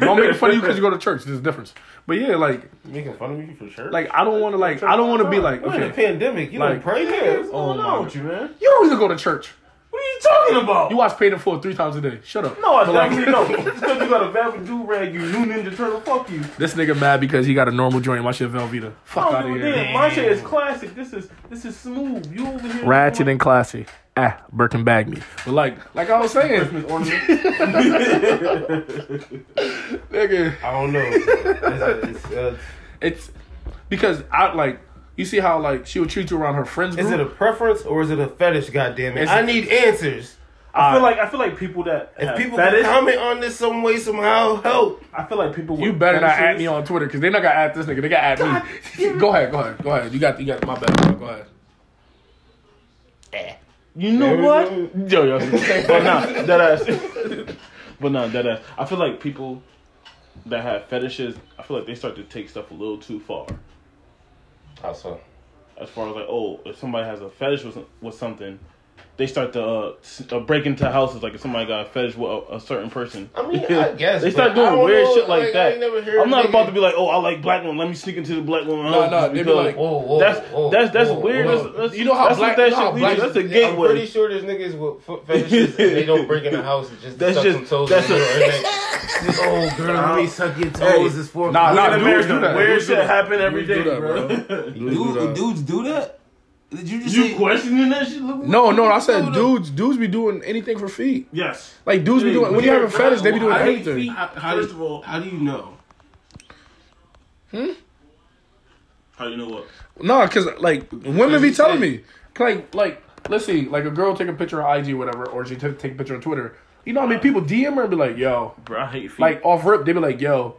don't make fun of you because you go to church. There's a difference. But yeah, like You making fun of me for sure? like I don't want to like I don't want to be like We're in a okay. pandemic. You Like- don't pray, What's nigga. going on with you, man? You don't even go to church. What are you talking about? You watch Paid in Full three times a day. Shut up. no, I definitely don't. It's because you got a velvet do rag, you new Ninja Turtle. Fuck you. This nigga mad because he got a normal joint. My shit Velveeta. Fuck out of here. damn. My shit is classic. This is this is smooth. You over here Ratchet and classy. Ah, Birkin bag me. But like, like I was saying, Christmas ornament. nigga, I don't know. It's, it's, uh, it's because I like you see how like she would treat you around her friends group. is it a preference or is it a fetish? Goddamn it! I need answers. I feel like I feel like people that If have people fetish, comment on this some way, somehow, help. I feel like people. you with better not at me on Twitter because they're not gonna at this nigga. They got at me. go ahead, go ahead, go ahead. You got, you got my bad. Bro. Go ahead. Eh. You know what? Yo, yo, but nah, that ass. but nah, that ass. I feel like people that have fetishes, I feel like they start to take stuff a little too far. How so? As far as like, oh, if somebody has a fetish with, with something, they start to uh, uh, break into houses. Like if somebody got a fetish with a, a certain person, I mean, I guess they start doing weird know, shit like, like, that. ain't never heard I'm not nigga- about to be like, oh, I like black women. Let me sneak into the black woman. No, house no, they be because like, Whoa, whoa, that's whoa, that's that's whoa, weird. whoa. That's, that's, You know how that's black- what that you know how shit black- leads. That's a I'm pretty sure there's niggas with foot fetishes and they don't break in the house and just That's suck just- some toes. that's in a- the middle and they, oh girl, let me suck your toes. It's for Nah, We nah, dudes do that. Weird shit happen every Dudes day, do that, bro. Dudes do that. Did you just You say? questioning that shit? Look- No, no, I said No, no. dudes. Dudes be doing anything for feet. Yes. Like dudes be doing when you have a weird, fetish, they be doing I hate anything. feet. How, how First do, of all- how do you know? Hmm. How do you know what? No, cause like women be telling me, like, like let's see, like a girl take a picture on IG, or whatever, or she t- take a picture on Twitter. You know, what I mean, people DM her and be like, "Yo," Bro, I hate feet. like off rip, they be like, "Yo,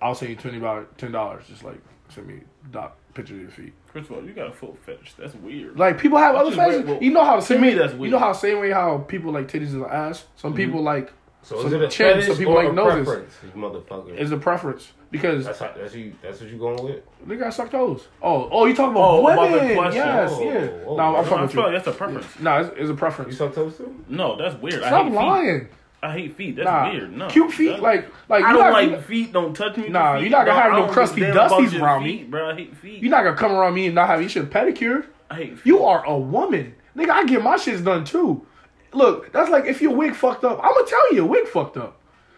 I'll send you twenty dollars, ten dollars, just like send me dot picture of your feet." First of all, you got a foot fetish. That's weird. Like people have other Which fetishes. Well, You know how the same me, way, that's You know how same way how people like titties and ass. Some mm-hmm. people like So Some is it a chin, fetish some people or like a noses. preference? Motherfucker. is a preference because that's how, that's you. That's what you going with. they got suck toes. Oh, oh, you talking about Oh, women? about the question. yes, Oh, yeah. oh, oh. no, I'm No, fucking I with like you. that's a preference. No, it's, it's a preference. You preference. suck toes too? No, that's weird. I Stop hate lying. feet. I hate feet. That's Nah, weird. No, cute feet, That- like like I you don't not, like you, feet. Don't touch me. Nah, feet, you're not gonna bro. have no crusty give a damn about dusties your around me. bro. I hate feet. you're not gonna come around me and not have your shit pedicured. I hate feet. You are a woman. Nigga, I get my shits done too. Look, that's like if your wig fucked up, I'm gonna tell you your wig fucked up.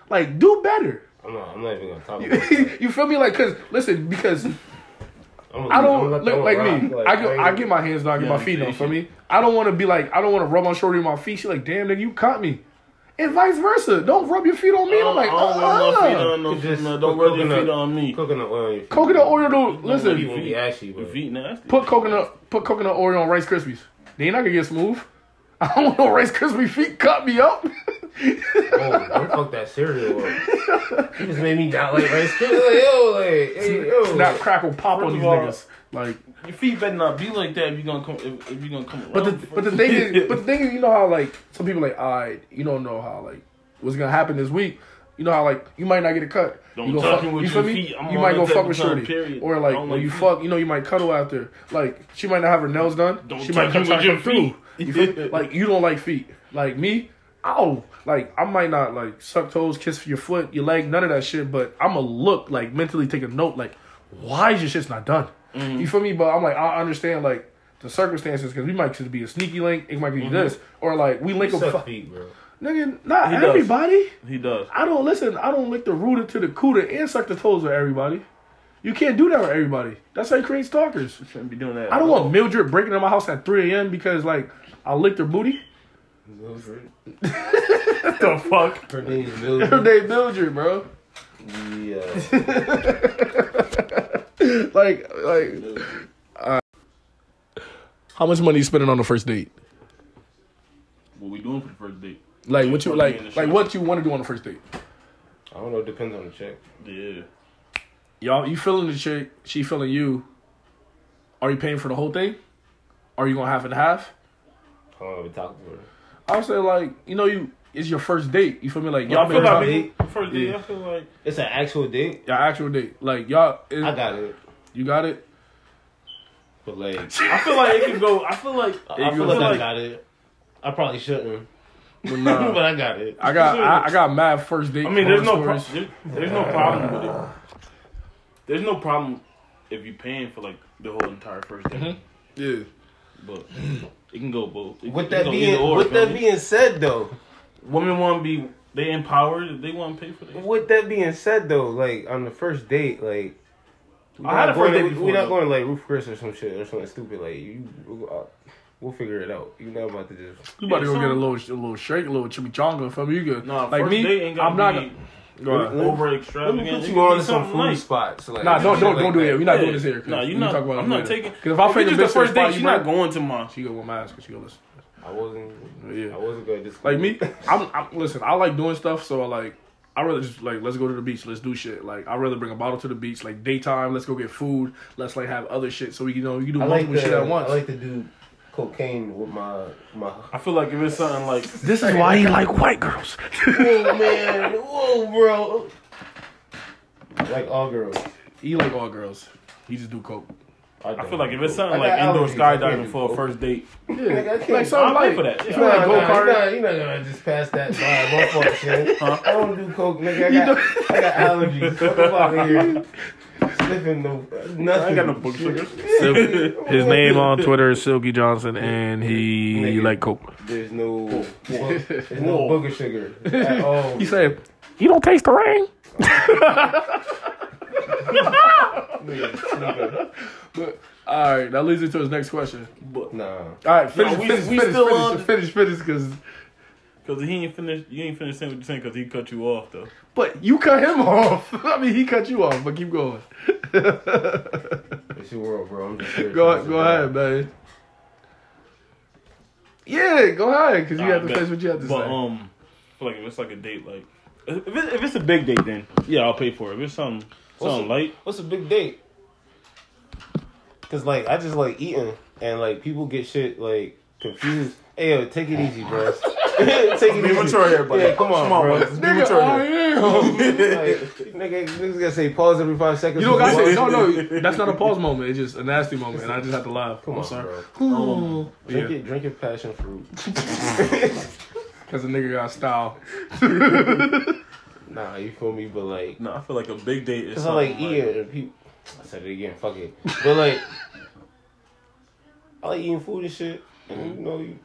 Like, do better. I'm not. I'm not even gonna talk about that. you feel me? Like, cause listen, because I'm I don't look like that me. rock. I get ain't- I get my hands done, I get Yeah, my feet done. For me, I don't want to be like I don't want to rub on shorty my feet. She like, damn nigga, you caught me, and vice versa. Don't rub your feet on me. And I'm like, I don't want my feet uh, on no You Don't rub your feet on me. coconut oil. on your feet. coconut oil. Do Don't listen. You won't be ashy, Your but feet nasty. Put coconut put coconut oil on Rice Krispies. They not gonna get smooth. I don't want no Rice Krispie feet cut me up. oh, don't fuck that cereal up. You just made me not like rice krispies. Like yo, like hey yo. Snap, crackle, pop First on these all- niggas. Like, Your feet better not be like that if you're gonna come. If, if you're gonna come. but the but the thing is, but the thing is, you know how like some people like, alright, you don't know how like what's gonna happen this week. You know how like you might not get a cut. Don't you go fuck, with you feel your me? you might go fuck with shorty, period. or like when like you feet. fuck, you know you might cuddle after. Like she might not have her nails done. Don't she might come with your feet. You? Like you don't like feet. Like me, ow. Like I might not like suck toes, kiss your foot, your leg, none of that shit. But I'ma look like mentally take a note. Like why is your shit's not done? Mm-hmm. You feel me? But I'm like I understand like the circumstances because we might just be a sneaky link. It might be this or like we link You up. suck feet, bro. Nigga, not He does. everybody. he does. I don't listen. I don't lick the rooter to the cooter and suck the toes with everybody. You can't do that with everybody. That's how you create stalkers. You Shouldn't be doing that. I don't want Mildred breaking in my house at 3 a.m. because like I licked her booty. the fuck. Her name is Her Mildred. name Mildred, bro. Yeah. Like, like. uh, how much money you spending on the first date? What we doing for the first date? Like what you Fuck me in the like? Like what you want to do on the first date? I don't know. It depends on the chick. Yeah. Y'all, you feeling the chick? She feeling you? Are you paying for the whole thing? Are you gonna half and half? I don't know. We talk to. I would say like you know you it's your first date. You feel me? Like y'all feel been like talking- me, first date. Yeah. I feel like It's an actual date. your actual date. Like y'all, is, I got it, you got it. but like I feel like it can go. I feel like I you feel go. like I got it. I probably shouldn't, But nah, but I got it. I got I, I got mad first date. I mean, there's no horror pro- there's, there's no problem with it. There's no problem if you're paying for like the whole entire first date, mm-hmm. Yeah. but it can go both. It, With that being with that being said though, women want to be they empowered. They want to pay for this. with that being said though, like on the first date, like I had a first date. Before, we're not going to like Ruth's Chris or some shit or something stupid. Like you, uh, we'll figure it out. You're not about to just. You about to Yeah, go get a little a little shake, a little chimichanga from you. Good. Nah, like first me, date ain't gotta I'm not. be gonna- Go ahead. over Let extravagant. me put It you on to some something food light. spots. Like, Nah, don't shit don't like don't do that. it. We're not Yeah. doing this here. 'cause Nah, we you can not. talk about I'm it not later. taking. 'Cause if I If finger the first spot date, you she's not going to mine. She go to go mask because she go to listen. I wasn't. Yeah. I wasn't good. This Like me, I'm, I'm listen. I like doing stuff, so I like. I rather just like let's go to the beach, let's do shit. Like I rather bring a bottle to the beach, like daytime. Let's go get food. Let's like have other shit, so we can you know you can do I like multiple to. shit at once. I like to do cocaine with my my. I feel like if it's something like this is why he like white girls. Whoa man, whoa bro. Like all girls. he like all girls. He just do coke. I feel like if it's something like indoor allergies. I can't skydiving for a first date, Yeah, Nigga, I can't- like something I'll pay like for that. If Yeah. you like Nah, go nah, kart, You're not, you're not gonna just pass that by. My fault, shit. Huh? I don't do coke, nigga. I got, I got allergies. Fuck about here. Sniffing no nothing. I ain't got no book sugars. His name on Twitter is Silky Johnson, and he Nigga. like coke. There's no, there's no booger sugar at all. He said, "You don't taste the rain." Nigga, But all right, that leads into his next question. Nah. All right, finish, we- finish, we finish, still finish, on- finish, finish, because. Because he ain't finished. You ain't finished saying what you're saying because he cut you off though. But you cut him off. I mean, he cut you off. But keep going. It's your world, bro. I'm just here. go, go ahead, man. Yeah, go ahead, because you Nah, have to bet. finish what you have to But say. But um, I feel like if it's like a date, like if, it, if it's a big date, then yeah, I'll pay for it. If it's something What's something a- light, What's a big date? Cause like I just like eating, and like people get shit like confused. Hey, yo, take it easy, bro. take it Be easy. mature here, buddy. Yeah, come on, Come on, bro. buddy. Just be Nigga, mature I here. am. like, nigga, niggas gotta say pause every five seconds. You don't gotta say no, no. That's not a pause moment. It's just a nasty moment, and I just have to laugh. I'm on, sorry. bro. Ooh. Drink Yeah, it, drink your passion fruit. because the nigga got style. Nah, you feel me? But like, No, I feel like a big date is cause I like something eating. and people, I said it again. Fuck it. But like, I like eating food and shit. and you know, you,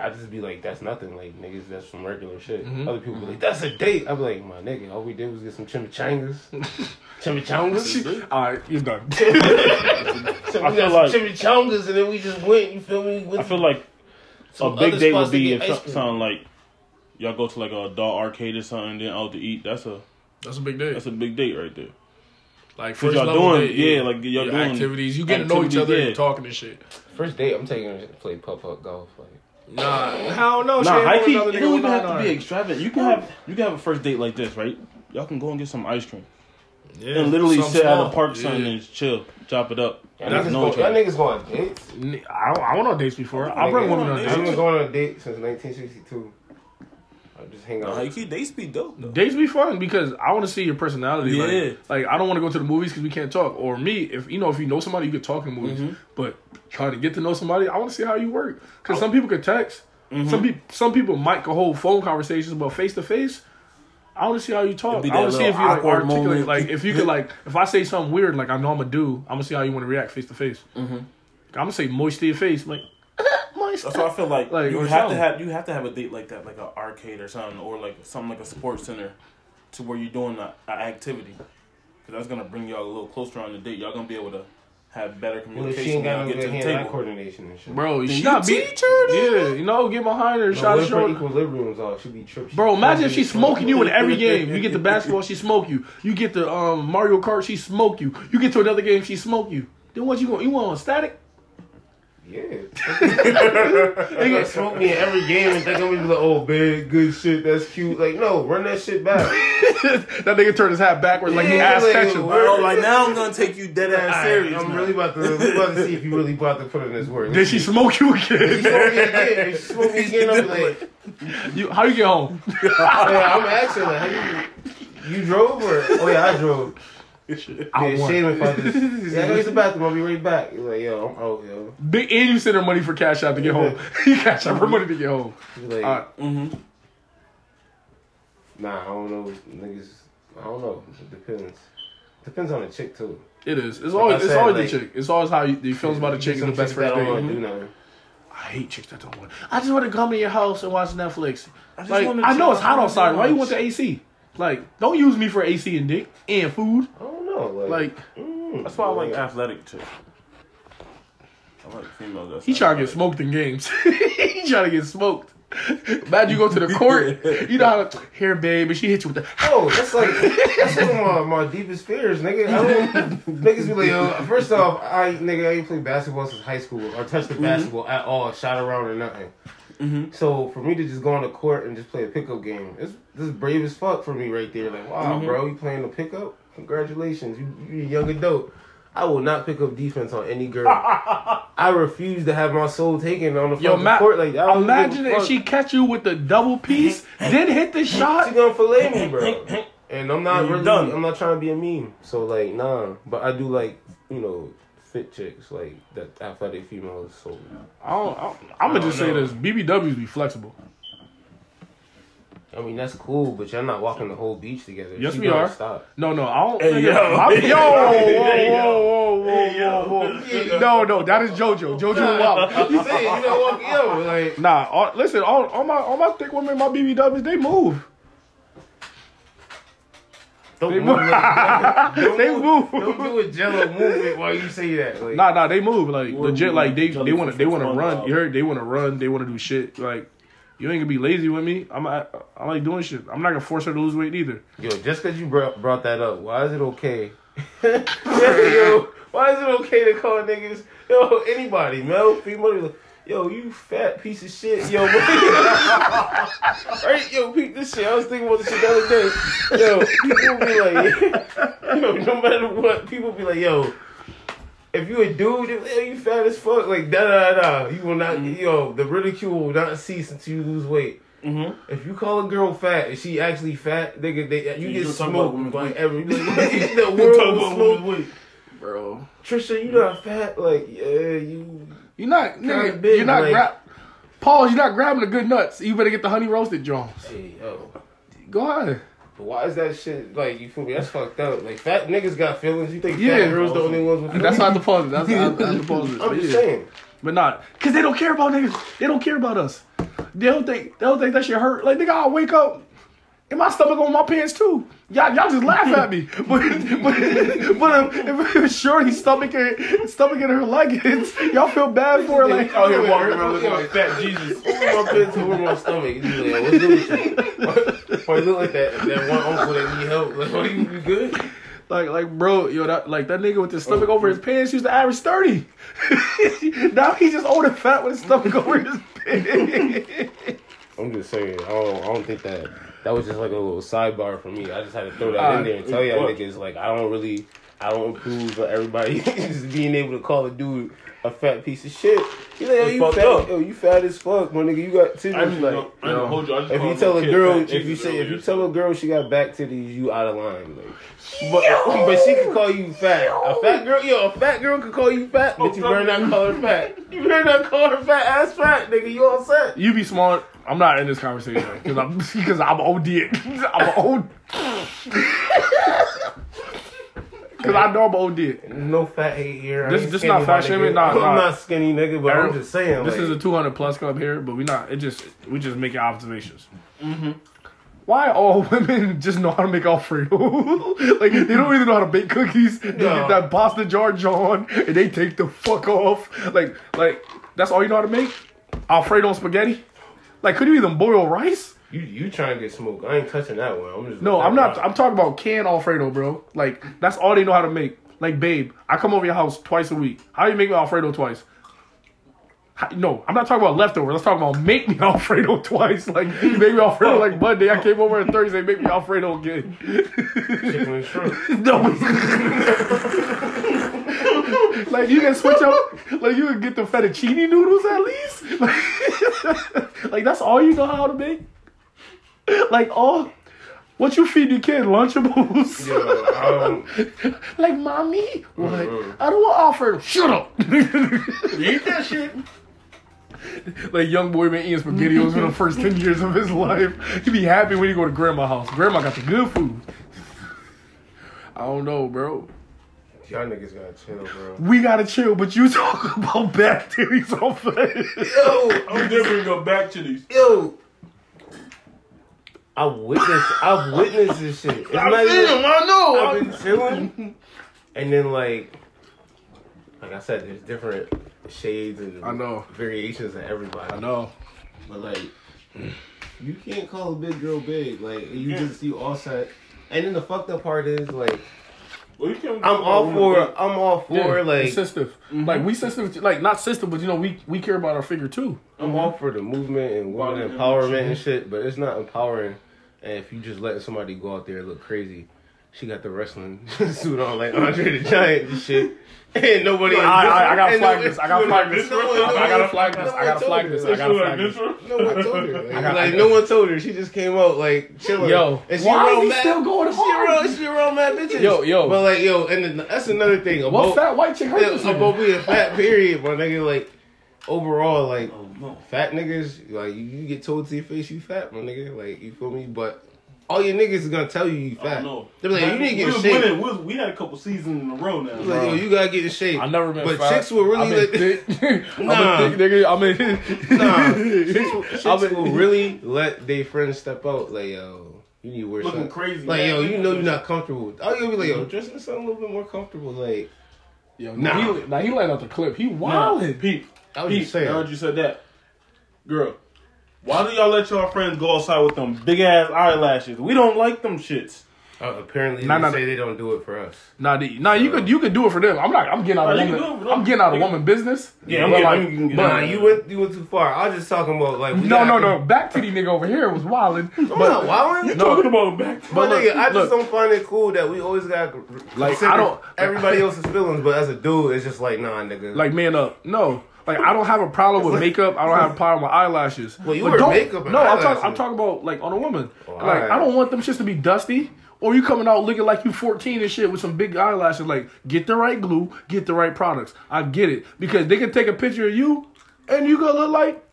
I just be like, that's nothing. Like niggas, that's some regular shit. Mm-hmm. Other people be like, that's a date. I be like, my nigga, all we did was get some chimichangas, chimichangas. All right, you're done. So we I got feel some like- chimichangas, and then we just went. You feel me? With I feel like a big date would be if ice so- cream. something like y'all go to like a adult arcade or something, then out to eat. That's a That's a big day. that's a big date right there. Like first y'all level doing- date, yeah, like, y'all your doing activities. You get to know each other. yeah. and talking and shit. First date, I'm taking her to play putt putt golf. Like, Nah, hell no. she Nah, ain't high key, another it don't even have to be extravagant. You can have you can have a first date like this, right? Y'all can go and get some ice cream Yeah, and literally something sit at small. a park Yeah. something and chill, chop it up. y'all Get niggas, know go, y'all niggas go on dates. I went on dates before. I'll bring Nigga, women on dates. I dates. haven't been going on a date since 1962. I just hang out. Nah, you dates be dope though. Dates be fun because I want to see your personality. Yeah. Like, like I don't want to go to the movies because we can't talk. Or me, if you know, if you know somebody, you could talk in movies. Mm-hmm. But trying to get to know somebody, I want to see how you work. Because some people could text. Mm-hmm. Some people, some people might could hold phone conversations, but face to face. I want to see how you talk. I want to see if you like articulate. moment. Like if you could like, if I say something weird, like I know I'm gonna do, I'm gonna see how you want to react face to face. Mm-hmm. I'm gonna say moist to your face, like moist. That's why I feel like, Like, you or have to have you have to have a date like that, like an arcade or something, or like something like a sports center, to where you're doing an activity, because that's gonna bring y'all a little closer on the date. Y'all gonna be able to have better Well, she communication ain't when got y'all no get to good the hand-eye table. coordination and shit. Bro, she you not be. teach her that? Yeah, you know, get behind her, No, shot what a her shoulder. equilibrium's off? She be tripping. Bro, imagine if she smoking you in every game. You get the basketball, she smoke you. You get the um, Mario Kart, she smoke you. You get to another game, she smoke you. Then what you going? You want static? Yeah. They gonna smoke me in every game and think I'm gonna be like, oh, big, good shit, that's cute. Like, no, run that shit back. that nigga turned his hat backwards like he Yeah, ass like, catching. where- oh, like now I'm gonna take you dead ass Alright, serious. I'm now. really about to, about to see if you really about to put in this work. Then she smoke you She again. smoke me again. If she smoke me again, I'm like, You, how you get home? yeah, I'm asking her, how you, you drove or? Oh yeah, I drove. I Yeah, won. shame if I just. Yeah, I go use the bathroom. I'll be right back. You're like, yo, I'm out, yo. Big and you send her money for cash out to get home. you cash out her money to get home. She's like, Alright. Mm-hmm. nah, I don't know, niggas. I don't know. It depends. Depends on the chick too. It is. It's Like always I it's always like- the chick. It's always how you, the feelings about a chick is Some the best friend first that don't wanna date. do nothing. I hate chicks that don't want. I just want to come to your house and watch Netflix. just Like wanna I know it's hot outside. Why you watch. want the AC? Like don't use me for AC and dick and food. I don't know. Like, Like mm, That's why I like athletic too. I like females. That's he trying to get smoked in games. he trying to get smoked. Imagine you go to the court. You know how to, here, babe, and she hit you with the. Oh, that's like that's one of my, my deepest fears, nigga. I don't, niggas be like, yo, first off, I nigga, I ain't played basketball since high school or touched the mm-hmm. basketball at all, shot around or nothing. Mm-hmm. So for me to just go on the court and just play a pickup game, it's this is brave as fuck for me right there. Like, wow, mm-hmm. bro, you playing the pickup? Congratulations, you you a young adult. I will not pick up defense on any girl. I refuse to have my soul taken on the Yo, ma- court like that. I imagine if she catch you with the double piece, then hit the shot. She shot. gonna fillet me, bro. And I'm not You really, done. I'm not trying to be a meme. So like, nah. But I do like, you know, fit chicks, like that athletic females. So I don't, I am gonna just say this: BBWs be flexible. I mean, that's cool, but y'all not walking the whole beach together. Yes, She we are. Stop. No, no, I don't. Hey, nigga, yo. my- Hey, yo, yo. whoa, Hey, whoa, yo. whoa, whoa, Hey, yo. whoa, whoa. No, no, that is JoJo. JoJo Wild. You say you know what? Yo, like Nah, all, listen, all, all my all my thick women, my BBWs, they move. don't They move. move. Like, don't They move. Don't do a jello movement while you say that. Like, Nah, nah, they move like What legit. move? Like they Jelly they want to they want to run. SpongeBob. You heard? They want to run. They want to do shit. Like you ain't gonna be lazy with me. I'm I, I like doing shit. I'm not gonna force her to lose weight either. Yo, just because you brought, brought that up, why is it okay? yo, why is it okay to call niggas, yo, anybody, male, female, yo, you fat piece of shit, yo. right, yo, peep this shit. I was thinking about this shit the other day. Yo, people be like, yo, no matter what, people be like, yo, if you a dude, they be like, yo, you fat as fuck, like da da da. You will not, yo, the ridicule will not cease until you lose weight. Mm-hmm. If you call a girl fat, is she actually fat? Nigga, they, you, You get just talking about smoked by every. Like, the world will smoke. Bro, Trisha, you not fat? Like, yeah, you. you're not nigga. big, you're not like- grab. Pause. You're not grabbing the good nuts. You better get the honey roasted Jones. Hey, yo. Go ahead. But why is that shit like you feel me? That's fucked up. Like fat niggas got feelings. You think Yeah. fat girls the only ones with feelings? That's why I have to pause it. That's why I have to pause it. I'm just yeah. saying. But not because they don't care about niggas. They don't care about us. They don't think they don't think that shit hurt. Like nigga, I'll wake up and my stomach on my pants too. Y'all, y'all just laugh at me. But but but um, if it Shorty's stomach and stomach in her leggings, y'all feel bad for her. Like Out here walking around looking like fat Jesus. Over my pants over my stomach. You be like, what's good with you? Why you look like that? That one uncle that need help. Like, oh, you, you good? Like, like, bro, yo, that like that nigga with his stomach over his pants used to average thirty. now he's just old and fat with his stomach over his pants. I'm just saying. I don't, I don't think that that was just like a little sidebar for me. I just had to throw that Uh, in there and tell y'all what? niggas like I don't really, I don't approve of everybody just being able to call a dude a fat piece of shit. You like, yo, you fucked fat, up. yo, you fat as fuck, my nigga. You got titties. I ain't like, gonna, I ain't hold you. I just if you tell a girl, if you say, if you tell a girl she got back titties, you out of line. Like, but but she can call you fat. A fat girl, yo, a fat girl can call you fat, but you better not call her fat. You better not call her fat ass fat, nigga. You all set? You be smart. I'm not in this conversation because I'm because I'm OD. I'm OD. Because I know I'm OD. No fat hate here. I This- ain't this not fat shaming? nigga. Nah, I'm not skinny, nigga, but I'm just saying. This like, is a 200 plus club here, but we not. It just we just making observations. Mm-hmm. Why all women just know how to make Alfredo? like they don't even know how to bake cookies. They No. get that pasta jar John and they take the fuck off. Like like that's all you know how to make? Alfredo and spaghetti? Like could you even boil rice? you you trying to get smoked? I ain't touching that one. I'm just No, I'm not. I'm talking about canned Alfredo, bro. Like that's all they know how to make. Like, babe, I come over your house twice a week. How you make me Alfredo twice? No, I'm not talking about leftovers. Let's talk about make me Alfredo twice. Like you make me Alfredo like Monday. I came over on Thursday. Make me Alfredo again. chicken and shrimp. no. like you can switch up. Like you can get the fettuccine noodles at least. Like, like that's all you know how to make. Like all. What you feed your kid? Lunchables. Um, Like, mommy, what? I don't want Alfredo. Shut up. Eat that shit. like, young boy been eating SpaghettiOs for the first 10 years of his life. He'd be happy when he go to grandma's house. Grandma got the good food. I don't know, bro. Y'all niggas gotta chill, bro. We gotta chill, but you talk about bad titties on face. Yo, I'm different. Go back to these. yo. I witnessed. I've witnessed this shit. It's I not seen even- him. I know. I've been chilling, and then like, like I said, there's different shades and I know. variations of everybody. I know. But like, you can't call a big girl big. Like you Yeah. just you all set. And then the fucked up part is like, Well, I'm all for. I'm all for Yeah, like. it's sensitive. Like we sensitive, like not sensitive, but you know we we care about our figure too. I'm all for the movement and women Body empowerment image. and shit, but it's not empowering. And if you just letting somebody go out there and look crazy, she got the wrestling suit on like Andre the Giant and shit. And nobody. I- I- I gotta and flag no- this. I gotta flag this. no one- I- I gotta one- flag this. I gotta told flag this. I gotta like flag this this. No one told her. Like, got- like, no one told her. She just came out like chilling. Yo, and she why is he mad- still going she hard? Around, she around mad bitches. Yo, yo. But like, yo, and then that's another thing. What fat white chick hurt this yeah, about being fat. Period, my nigga. Like overall, like Oh no. fat niggas, like you, you get told to your face you fat, my nigga. Like you feel me? But all your niggas is gonna tell you you fat. don't know. They be like, you need to get we in was shape. winning. We, was, we had a couple seasons in a row now. It's like, yo, you gotta get in shape. I never been But fat. chicks will really I'm let- thick. I'm Nah. a thick nigga. I mean, Nah, chicks, I chicks mean- will really let their friends step out. Like yo, you need to wear Looking something crazy. Like man. yo, you know you're not comfortable. Oh, you'll be like yo, mm-hmm. dress in something a little bit more comfortable. Like Yo, Nah. nah. He, nah, he let out the clip. He Nah, wildin'. Pete. I was Pete, just saying. I heard you said that. Girl, why do y'all let y'all friends go outside with them big ass eyelashes? We don't like them shits. Uh, apparently, Nah, they nah, say they don't do it for us. Nah, the, nah, you could you could do it for them. I'm not. I'm getting out of Nah, you woman. can do it for them. I'm getting out of woman business. Yeah, I'm But getting- like- I'm getting- but- Nah, you went you went too far. I was just talking about like No, no, no. Back to the nigga over here was wildin'. I'm not wilding. No. Talking about back. But But nigga, look, I just look. don't find it cool that we always got Like, consider I don't- everybody else's feelings, but as a dude, it's just like nah, nigga. like man up. No. Like I don't have a problem with makeup. I don't have a problem with eyelashes. Well, you But wear makeup and No, I'm talking. I'm talking about like on a woman. Oh, like alright. I don't want them shits to be dusty. Or you coming out looking like you 14 and shit with some big eyelashes. Like get the right glue, get the right products. I get it because they can take a picture of you and you gonna look like.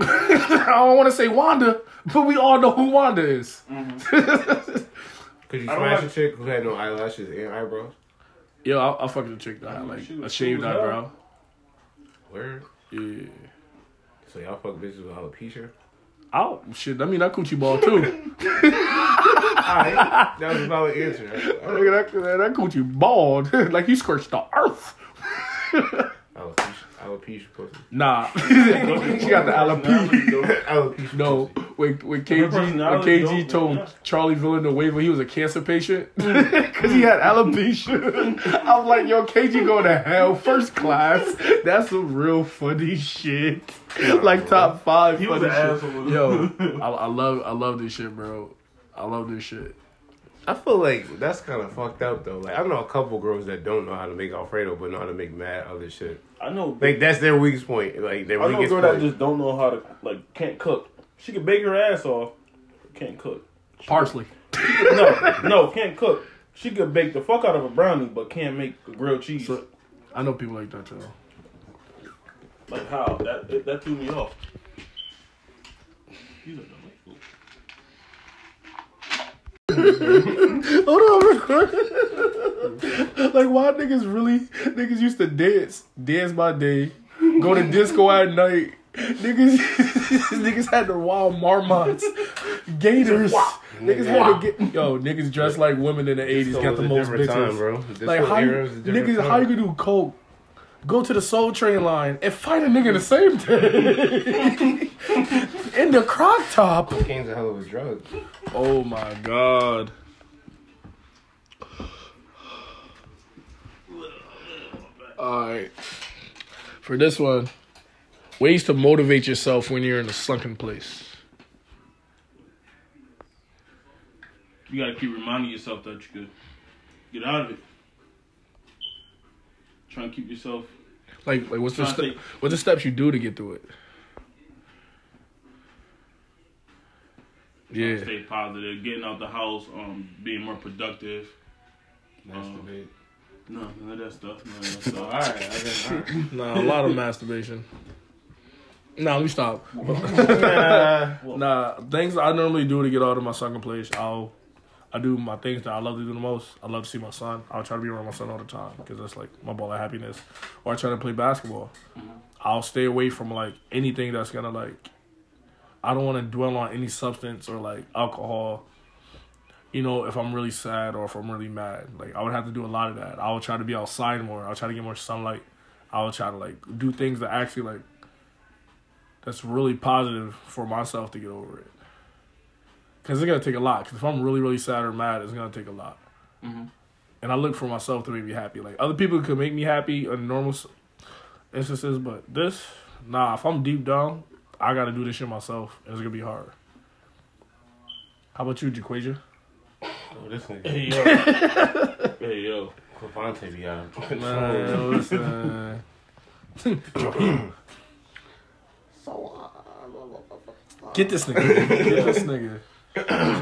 I don't want to say Wanda, but we all know who Wanda is. Could you I don't smash like- a chick who had no eyelashes and eyebrows? Yo, I'll, I'll fuck the chick that had like a shaved cool as eyebrow. Where? Yeah. So y'all fuck bitches with alopecia? Oh shit! I mean that coochie ball too. Alright, that was a valid answer. Nigga, that, that coochie bald like you scorched the earth. Alopecia pussy. Nah, she got the alopecia. alopecia. No, pussy. when when KG when KG dope, told yeah. Charlie Villanueva he was a cancer patient mm. because he had alopecia. I was like, yo, KG going to hell first class. That's some real funny shit. like top five He was funny an shit. asshole. Yo, I, I love I love this shit, bro. I love this shit. I feel like that's kind of fucked up though. Like I know a couple girls that don't know how to make Alfredo, but know how to make mad other shit. I know. Like that's their weakest point. Like their I know a weakest girl that just don't know how to like can't cook. She can bake her ass off, can't cook. Parsley. No, no, can't cook. She could bake the fuck out of a brownie, but can't make a grilled cheese. So- I know people like that too. like how? That that, that threw me off. You don't know. Hold on, like why niggas really niggas used to dance, dance by day, go to disco at night. Niggas, niggas had the wild marmots, gators. Niggas had to get yo. Niggas dressed like women in the eighties, got the most bitches. time, bro. Like how you, era was a different niggas, time. how you gonna do coke? Go to the Soul Train line and fight a nigga the same day in the crock top. Cocaine's a hell of a drug. Oh my god. Alright. For this one, ways to motivate yourself when you're in a sunken place. You gotta keep reminding yourself that you could get out of it. Try and keep yourself. Like, like what's the Trying to what's the steps you do to get through it? Trying to Yeah. Stay positive, getting out the house, um, being more productive. Masturbate. No, none of that stuff. None of that stuff. Alright, I guess. alright. Nah, a lot of masturbation. Nah, let me stop. Nah. Nah, things I normally do to get out of my second place, I'll I do my things that I love to do the most. I love to see my son. I'll try to be around my son all the time because that's like my ball of happiness. Or I try to play basketball. I'll stay away from like anything that's gonna like. I don't want to dwell on any substance or like alcohol. You know, if I'm really sad or if I'm really mad, like I would have to do a lot of that. I would try to be outside more. I'll try to get more sunlight. I will try to like do things that actually like that's really positive for myself to get over it. Cause it's gonna take a lot. Cause if I'm really, really sad or mad, it's gonna take a lot. Mhm. And I look for myself to make me happy. Like other people could make me happy in normal instances, but this, nah. If I'm deep down, I gotta do this shit myself. and It's gonna be hard. How about you, Jaquasia? Oh, this nigga. Hey yo. hey yo. Clavante be out. of Man, listen. Uh, get this nigga. Get this nigga.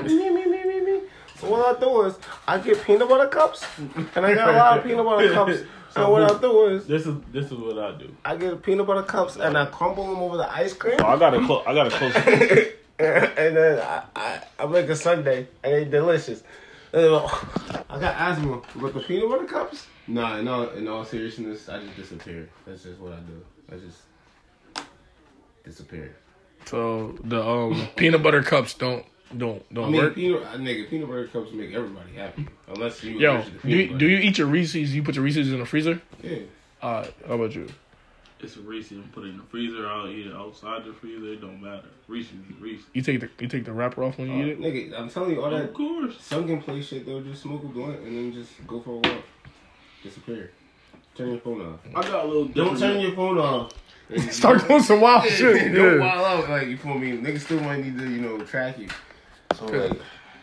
me, me, me, me, me. So what I do is I get peanut butter cups, and I got a lot of peanut butter cups. So what I do is This is this is what I do. I get peanut butter cups and I crumble them over the ice cream, Oh, I got a close. I got a close. and then I, I, I make a sundae, and it's delicious. And then, I got asthma, but the peanut butter cups? Nah, in all, in all seriousness, I just disappear. That's just what I do. I just disappear. So the um peanut butter cups don't don't don't I mean, work. peanut, uh, nigga, peanut butter cups make everybody happy, unless you. Yo, do you, butter. do you eat your Reese's? You put your Reese's in the freezer? Yeah. Uh, how about you? It's a Reese. I'm put it in the freezer. I'll eat it outside the freezer. It don't matter. Reese's, is Reese. You take the you take the wrapper off when you eat it. Nigga, I'm telling you, all that Of course. sunken place shit, they'll just smoke a blunt and then just go for a walk. Disappear. Turn your phone off. I got a little. Don't turn your phone off. Start doing some wild shit. Don't Yeah. wild out. Like, you feel me? Niggas still might need to, you know, track you. So, like,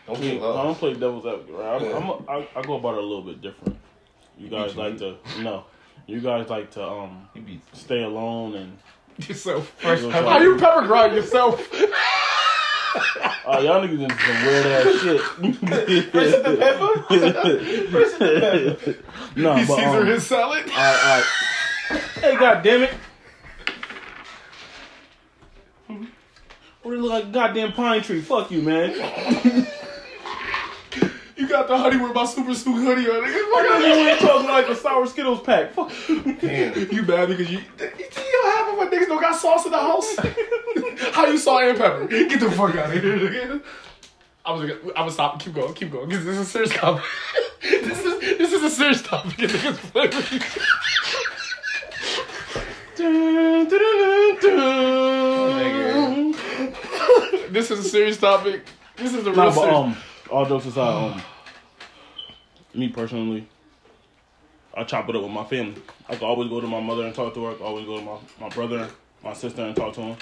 don't I get mean, I don't play devil's advocate. Right? I'm, I'm a, I, I go about it a little bit different. You guys you like to no. You guys like to um stay alone and Yourself. first. How you pepper grind yourself? Oh, y'all niggas into some weird ass shit. no, He but Caesar um, his salad. all right, all right. Hey, god damn it! What do you look like a goddamn pine tree? Fuck you, man. You got the honey with my super souk hoodie on. Fuck Nigga. you, you ain't talking like a sour Skittles pack. Fuck you. damn. You mad because you you niggas don't got sauce in the house. How you salt and pepper? Get the fuck out of here. I was gonna, I was stop. Keep going. Keep going. 'cause This is a serious topic. this is this is a serious topic. and niggas play with me. This is a serious topic. This is a real Nah, but serious. um, all jokes aside, um, me personally, I chop it up with my family. I can always go to my mother and talk to her. I can always go to my, my brother and my sister and talk to them.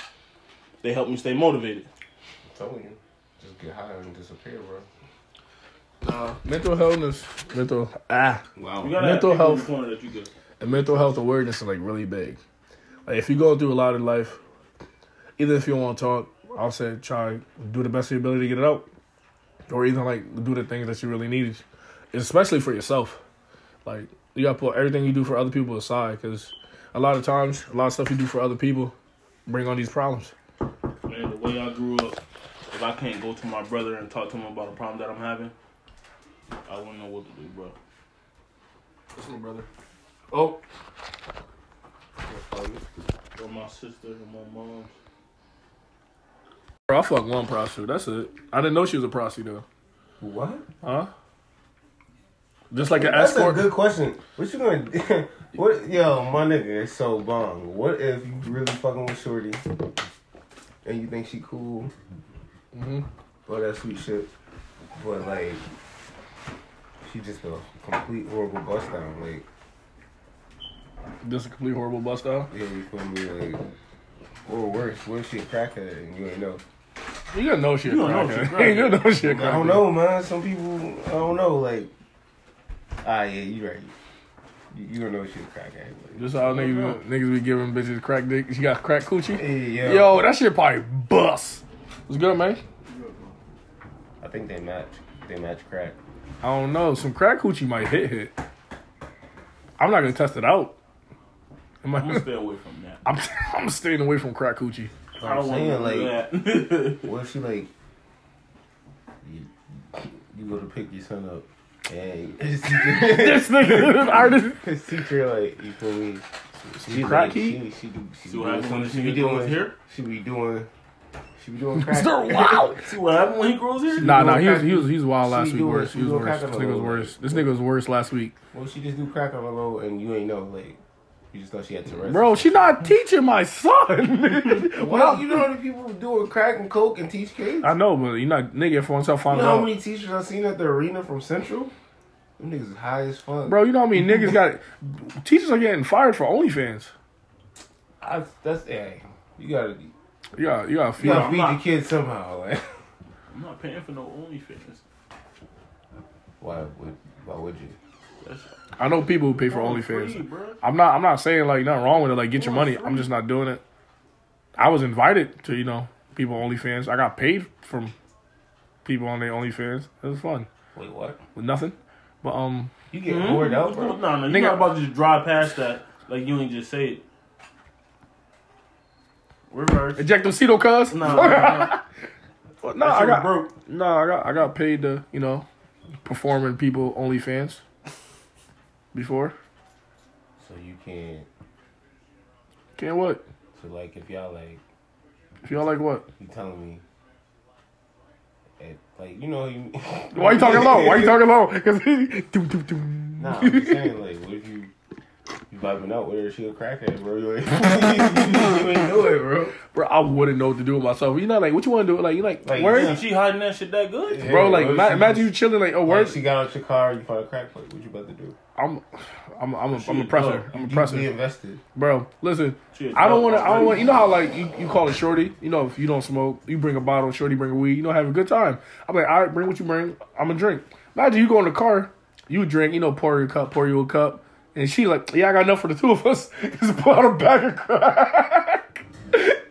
They help me stay motivated. telling you, just get high and disappear, bro. Uh, mental illness, mental ah, Wow. Mental have people in health. that and mental health awareness is like really big. Like if you go through a lot in life, even if you don't want to talk, I'll say try do the best of your ability to get it out, or even like do the things that you really need, especially for yourself. Like you gotta put everything you do for other people aside, because a lot of times, a lot of stuff you do for other people bring on these problems. Man, the way I grew up, if I can't go to my brother and talk to him about a problem that I'm having, I wouldn't know what to do, bro. Listen, brother. Oh, Or my sister and my mom. Bro, I fucked one prostitute. That's it. I didn't know she was a prostitute though. What? Huh? Just like an That's escort. a good question. What you gonna do? What? Yo, my nigga is so bong. What if you really fucking with Shorty and you think she cool? hmm But that sweet shit. But like, she just a complete horrible bust down. Like, Just a complete horrible bust down. yeah, you feel me? Like, or worse, what if she a crackhead and you ain't know? You gotta know she a You don't know shit. she a crackhead. You know she a I don't crackhead. know, man. Some people, I don't know. Like, ah, yeah, you right. You, you don't know she a crackhead. Like, Just how niggas, niggas be giving bitches crack dick. She got crack coochie. hey, yo, Yo, that shit probably bust. What's good, man? I think they match. They match crack. I don't know. Some crack coochie might hit hit. I'm not gonna test it out. Am I- I'm gonna stay away from that. I'm I'm staying away from crack coochie. I don't want saying, to like, that. What if she like you, you go to pick your son up and his teacher, This nigga, artist. his teacher like you feel me? She crack like, key? she, she, do, she, See be what doing happens when she she be get grows doing here? She be doing she be doing crack. Mr. wild. See what happened when he grows here? Nah, doing nah, he was he was he was wild she last week. doing- Worse, she he was doing worse. This nigga was low, worse. This nigga was worse last week, Well, she just do crack on the low and you ain't know like you just thought she had Tourette's. bro. She not teaching my son. Well, you know how many people doing crack and coke and teach kids? I know, but you not nigga for himself You find know how many teachers I seen at the arena from Central? Them niggas is high as fuck. Bro, you know how many niggas got teachers are getting fired for OnlyFans. I, that's hey, you gotta You got you got you feed. gotta feed not- your kids somehow. Like, I'm not paying for no OnlyFans. why would why would you? That's I know people who pay for all free, OnlyFans. bro. I'm not I'm not saying like nothing wrong with it. Like get your money. I'm just not doing it. I was invited to you know people OnlyFans. I got paid from people on their OnlyFans. It was fun Wait, what? with nothing. But um, You get bored out, No, bro. no, no. You're not about to just drive past that like you ain't just say it. Reverse. eject them cedo cuz. No, no, no. Well, no, That I got broke. no, I got I got paid to you know perform in people OnlyFans before. So you can't. Can't what? So like, if y'all like, If y'all like what? you telling me, at, like you know you. Why you talking low? Why you talking low? Because doom, doom, doom. Nah, I'm saying like, what if you you vibing out with her? She a crackhead, bro. You ain't, you ain't know it, bro. bro, I wouldn't know what to do with myself. You know, like what you want to do? Like you like, Like, Damn, she hiding that shit that good? Yeah, bro. Like bro, ma- imagine you chilling like, oh, Like, she got out your car, you find a crack pipe. What you about to do? I'm, I'm, I'm, a, She oh, I'm a a presser. dog. I'm a You presser, invested. bro. Listen, I don't want to. I don't want. You know how like you, you call it shorty. You know if you don't smoke, you bring a bottle. Shorty bring a weed. You know have a good time. I'm like, all right, bring what you bring. I'm gonna drink. Imagine you go in the car, you drink. You know, pour your cup, pour you a cup, and she like, yeah, I got enough for the two of us. Just pull out a bag of crack.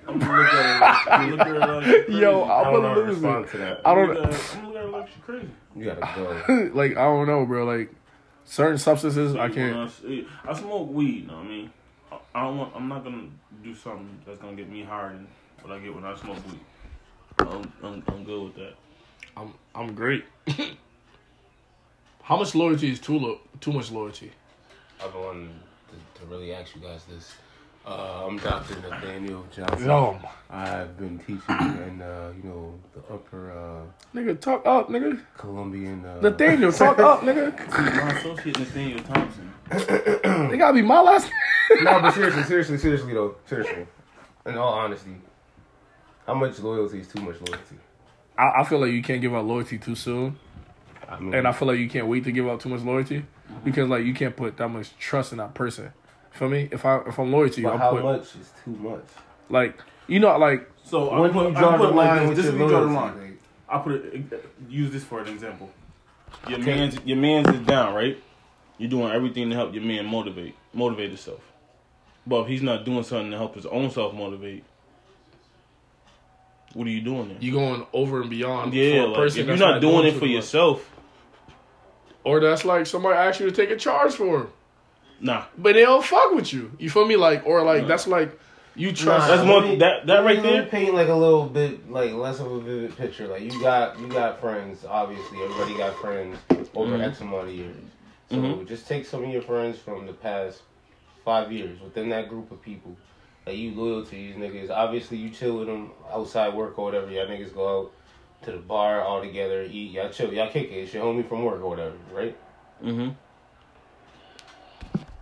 I'm gonna look at her. I'm gonna at her like crazy. Yo, I I'm don't gonna lose respond it. to that. I don't. gonna look at her- I'm gonna look at her like she crazy. You gotta go. like I don't know, bro. Like certain substances, I can't. see- I smoke weed. Know what I mean, I- I don't want. I'm not gonna do something that's gonna get me higher than what I get when I smoke weed. I'm, I'm, I'm good with that. I'm I'm great. How much loyalty is too lo- too much loyalty? I've been wanting to, to really ask you guys this. Uh, I'm Dr. Nathaniel Johnson. Yo, I've been teaching in, uh, you know, the upper uh, nigga, talk up, nigga. Colombian. Uh, Nathaniel, talk up, nigga. My associate Nathaniel Thompson. they gotta be my last. no, but seriously, seriously, seriously though, seriously. In all honesty, how much loyalty is too much loyalty? I, I feel like you can't give out loyalty too soon, I mean, and I feel like you can't wait to give out too much loyalty because like you can't put that much trust in that person. Feel me? If I if I'm loyal to you, but I'll how put much is too much? like you know like So When I do put, you I draw put the it like line this. with This your is where you draw the loyalty? line. I put it. Use this for an example. Your Okay. man's your man's is down, right? You're doing everything to help your man motivate motivate himself. But if he's not doing something to help his own self motivate, what are you doing there? you going over and beyond. yeah, for a like, person if you're that's not doing going it for yourself, or that's like somebody asked you to take a charge for them, nah. but they don't fuck with you. You feel me? Like or like that's like you trust. That's more- let me- that- that let right there- Paint like a little bit like less of a vivid picture. Like you got you got friends. Obviously, everybody got friends over Mhm. X amount of years. So Mhm. just take some of your friends from the past five years within that group of people. That you loyal to these niggas. Obviously, you chill with them outside work or whatever. Y'all niggas go out to the bar all together, eat. Y'all chill. Y'all kick it. It's your homie from work or whatever, right? Mm-hmm.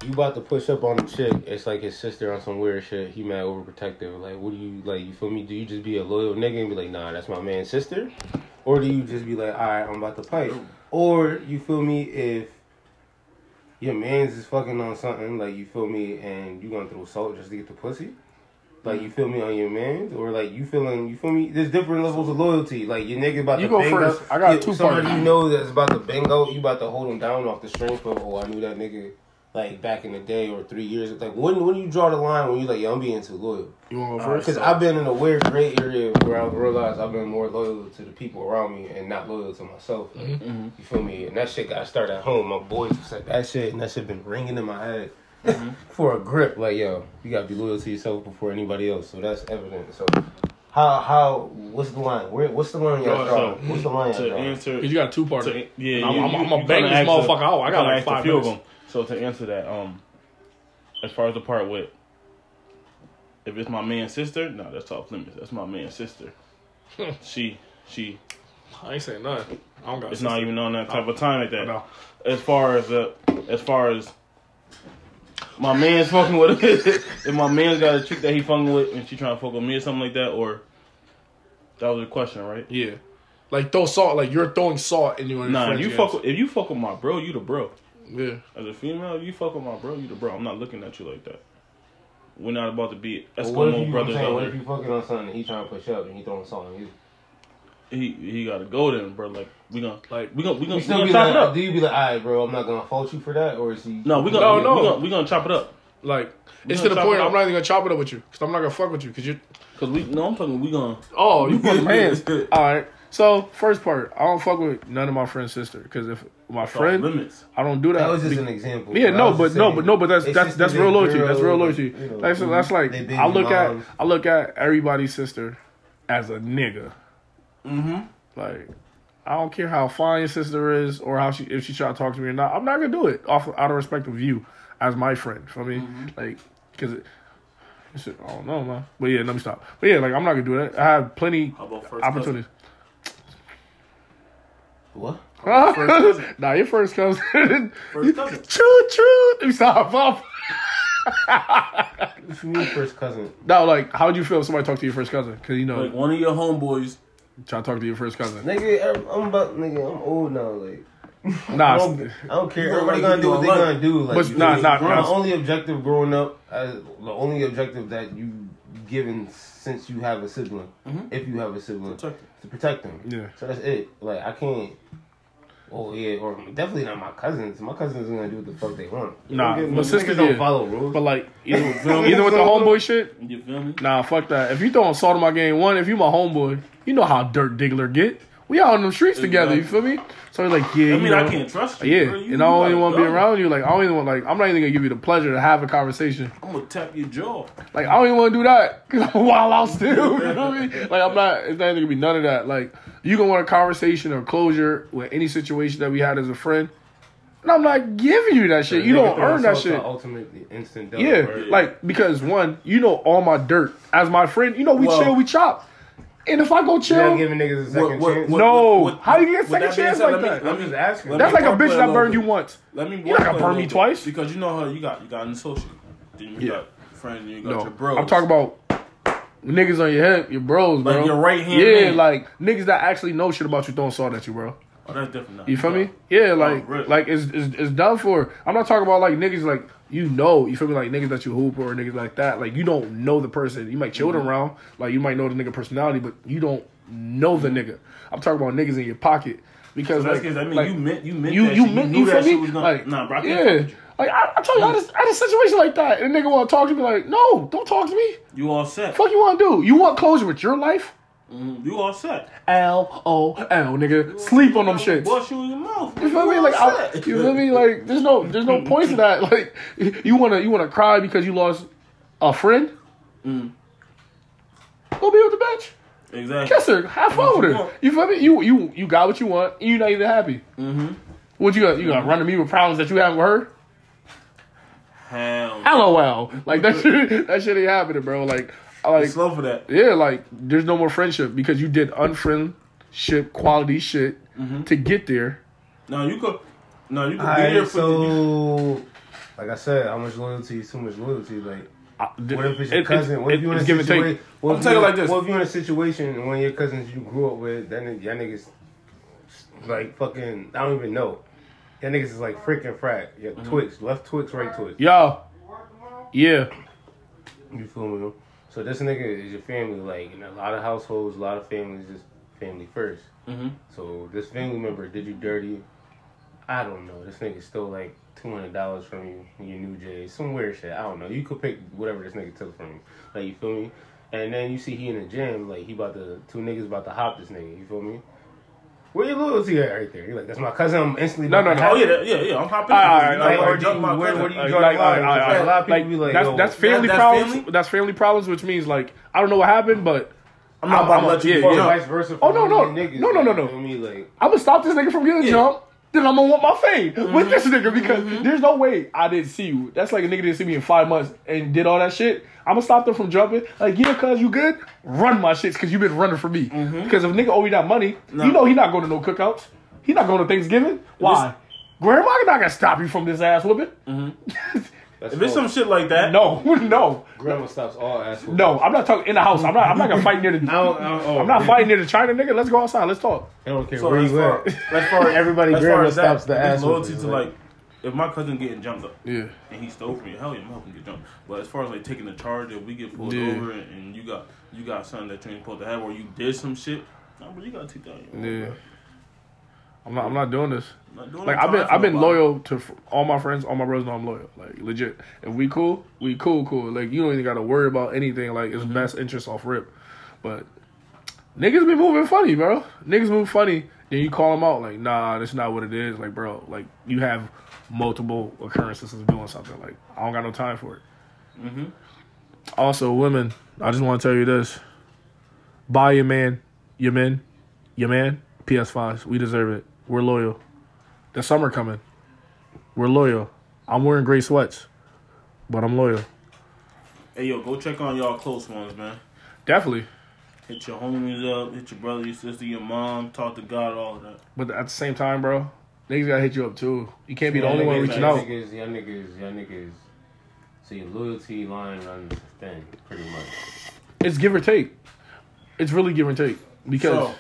You about to push up on a chick, it's like his sister on some weird shit. He mad overprotective. Like, what do you like? You feel me? Do you just be a loyal nigga and be like, nah, that's my man's sister, or do you just be like, all right, I'm about to fight, or you feel me? If your man's is fucking on something, like you feel me, and you gonna throw salt just to get the pussy, like you feel me on your man's, or like you feeling, you feel me? There's different levels of loyalty. Like your nigga about You to go bang first. out- I got you- two Somebody parts. you know that's about to bang out. You about to hold him down off the strength of, oh, I knew that nigga like back in the day or three years. Like when when you draw the line when you like, yo, I'm being too loyal. you want to go first? Because I've been in a weird gray area where I realized I've been more loyal to the people around me and not loyal to myself. Like, Mm-hmm. You feel me? And that shit got started at home. My boys said that shit, and that shit been ringing in my head Mm-hmm. for a grip. Like yo, you gotta be loyal to yourself before anybody else. So that's evident. So. How how what's the line? Where what's the line y'all So. What's the line y'all To drawing? answer, you got two parts. yeah, I'm- you- I'm- I'm gonna bang this motherfucker out. I got like five of them. So to answer that, um, as far as the part with, if it's my man's sister, no, that's off limits. That's my man's sister. she she I ain't saying nothing. I don't got. a it's not even on that type of time like that. No. As far as uh, as far as my man's fucking with if my man's got a chick that he fucking with and she trying to fuck with me or something like that, or that was a question, right? Yeah, like throw salt. Like you're throwing salt in your. Nah, if you fuck with, if you fuck with my bro, you the bro. Yeah. As a female, you fuck with my bro, you the bro. I'm not looking at you like that. We're not about to be But what Eskimo you, I'm brothers saying, out what if you fucking on something and he trying to push up and he throwing salt on you? He he got to go then, bro. Like we gonna Like we gonna we gonna, we still gonna be chop like, it up. do you be like, all right, bro, I'm not gonna fault you for that, or is he? No, we gonna No, we, no. we gonna we gonna chop it up like We it's to the point. I'm not even gonna chop it up with you because I'm not gonna fuck with you because you. because we no I'm talking we gonna Oh, you fucking hands. All right. So first part, I don't fuck with none of my friend's sister because if my friend, limits. I don't do that. That was just Be- an example. Yeah, no, but just no, but no, but that's that's that's real loyalty. girl, That's real loyalty. you know, That's that's like I look moms. at I look at everybody's sister as a nigga. Mm-hmm. Like I don't care how fine your sister is or how she if she try to talk to me or not. I'm not gonna do it off out of respect of you as my friend. For me, like because. It, I don't know, man. But yeah, let me stop. But yeah, like I'm not gonna do that. I have plenty How about first opportunities. What? cousin. nah, your first cousin. First cousin. True, true. Let me stop. Stop. What you mean first cousin? No, like, how would you feel if somebody talked to your first cousin? Because you know, Like one of your homeboys. try to talk to your first cousin. Nigga, I'm, I'm about nigga. I'm old now. Like I Nah, don't, I don't care. Everybody gonna gonna do what they gonna do. Like, But you nah, feel nah, the nah. only objective growing up, uh, the only objective that you given since you have a sibling, Mhm. if you have a sibling, Protect to protect them. Yeah. So that's it. Like I can't. Oh yeah, or definitely not my cousins. My cousins are gonna do what the fuck they want. You Nah, don't get- my sisters don't did. follow rules. But like, either, either with the homeboy shit, You feel me? nah, fuck that. If you throwing salt on my game, one, if you my homeboy, you know how Dirt Diggler get. We out on them streets together. You feel me? So like, yeah, I you mean, know. I can't trust you. Yeah, bro. You- and I don't even want to be around you. Like, I don't even want, like, I'm not even gonna give you the pleasure to have a conversation. I'm gonna tap your jaw. Like, I don't even want to do that because I'm wild out still. You know what I mean? Like, I'm not. It's not even gonna be none of that. Like, you gonna want a conversation or closure with any situation that we had as a friend. And I'm not giving you that shit. You don't earn that shit. Ultimately, instant death. Yeah, right? like because one, you know all my dirt. As my friend, you know we Well- chill, we chop. And if I go You're chill, not giving niggas a second What- what- chance. what- No. How do you get a second chance said, like let me- that? let I'm me- just asking. let that's me like a bitch that burned you once. Let me. You're not gonna burn me little twice. because you know how you got you got an associate, then you Yeah. got friend, you got No, your bros. I'm talking about niggas on your hip, your bros, bro. Like your right-hand Yeah, man. like niggas that actually know shit about you throwing salt at you, bro. Oh, that's different. Now. You feel me? Yeah, like really? like it's, it's it's done for. I'm not talking about like niggas like you know. You feel me? Like niggas that you hoop or niggas like that. Like you don't know the person. You might chill Mm-hmm. around. Like you might know the nigga personality, but you don't know the nigga. I'm talking about niggas in your pocket because So that's like, I mean like, you meant you meant you that you shit. meant knew you that shit was gonna Like nah, bro. I yeah. you. Like I, I told you, I had, a, I had a situation like that, and a nigga want to talk to me like, no, don't talk to me. You all set? Fuck you want to do? You want closure with your life? Mhm, You all set? L O L, nigga. Sleep on them shits. Bust you in your mouth. You feel me? Like, I, you feel me? Like, there's no, there's no point to that. Like, you wanna, you wanna cry because you lost a friend? Mm. Go be with the bitch. Exactly. Kiss her. Have fun with you her. You feel me? You, you, you got what you want. And you're not even happy. Mm-hmm. What you got? You got to run to me with problems that you have with her? Hell. LOL. Like that shit, that shit ain't happening, bro. Like, I like, Slow for that. yeah, like, there's no more friendship because you did unfriendship quality shit Mm-hmm. to get there. No, you could. No, you could be Alright, there for so like I said, how much loyalty is too much loyalty? Like, I- what if it's your it- cousin? What if you in a give and take. situation? What I'm if you you- like this. What if you in a situation and one of your cousins you grew up with, then nigga, y'all niggas like fucking, I don't even know. Y'all niggas is like freaking frat. Yeah, Mm-hmm. Twix, left Twix, right Twix. Yo, yeah. You feel me? So this nigga is your family. Like in a lot of households, a lot of families just family first. Mm-hmm. So this family member did you dirty. I don't know. This nigga stole like two hundred dollars from you, your new J, some weird shit. I don't know. You could pick whatever this nigga took from you. Like you feel me? And then you see he in the gym, like he about to two niggas about to hop this nigga. You feel me? Where your loyalty at right there? You're like, that's my cousin. I'm instantly No, no, no. Oh yeah, yeah, yeah. I'm hopping. All in. right, You know, all right, like, where do you- my where- cousin. where do you Like, draw like, the line? all right, all right, Because a lot of right. people be like, that's that's family that's problems. family? That's family problems, which means like I don't know what happened, but I'm not about to I'm- let you yeah, get yeah. vice versa. Oh, for no, no. niggas, No, no, no, no. feel me? Like, I'm gonna stop this nigga from getting Yeah. jumped. Then I'm gonna want my fame Mm-hmm. with this nigga because there's no way I didn't see you. That's like a nigga didn't see me in five months and did all that shit. I'm gonna stop them from jumping. Like, yeah, cuz you good? Run my shits because you been running for me. Mm-hmm. Because if a nigga owe you that money, No. you know he not going to no cookouts. He not going to Thanksgiving. Why? Grandma not gonna stop you from this ass whooping. that's If it's some shit like that, No, no, grandma stops all ass. whooping. no. I'm not talking in the house. I'm not. I'm not gonna fight near the. I don't, I don't, oh, I'm not fighting near the China nigga. Let's go outside. Let's talk. I don't care So where you far, at. as far as Everybody as far grandma as that, stops the if it's ass loyalty whooping, to like- like, if my cousin getting jumped up Yeah. and he stole from me, hell yeah, I'm helping get jumped. But as far as like taking the charge, if we get pulled Yeah. over and, and you got you got something that you ain't supposed to have, or you did some shit, nah, but you gotta take that. on your own, Yeah. bro. I'm not. I'm not doing this. Not doing Like I've been, I've been loyal to all my friends, all my brothers know I'm loyal. Like legit. If we cool, we cool, cool. Like you don't even got to worry about anything. Like it's best interest off rip. But niggas be moving funny, bro. Niggas move funny. Then you call them out like, nah, that's not what it is. Like, bro, like you have multiple occurrences of doing something. Like I don't got no time for it. Mm-hmm. Also, women, I just want to tell you this: buy your man, your men, your man. PS5s. We deserve it. We're loyal. The summer coming. We're loyal. I'm wearing gray sweats, but I'm loyal. Hey yo, go check on y'all close ones, man. Definitely. Hit your homies up, hit your brother, your sister, your mom, talk to God, all of that. But at the same time, bro, niggas gotta hit you up too. You can't be the Y'all only one reaching y'all out. Niggas, y'all niggas, y'all niggas. So your loyalty line runs thin, pretty much. It's give or take. It's really give or take because So,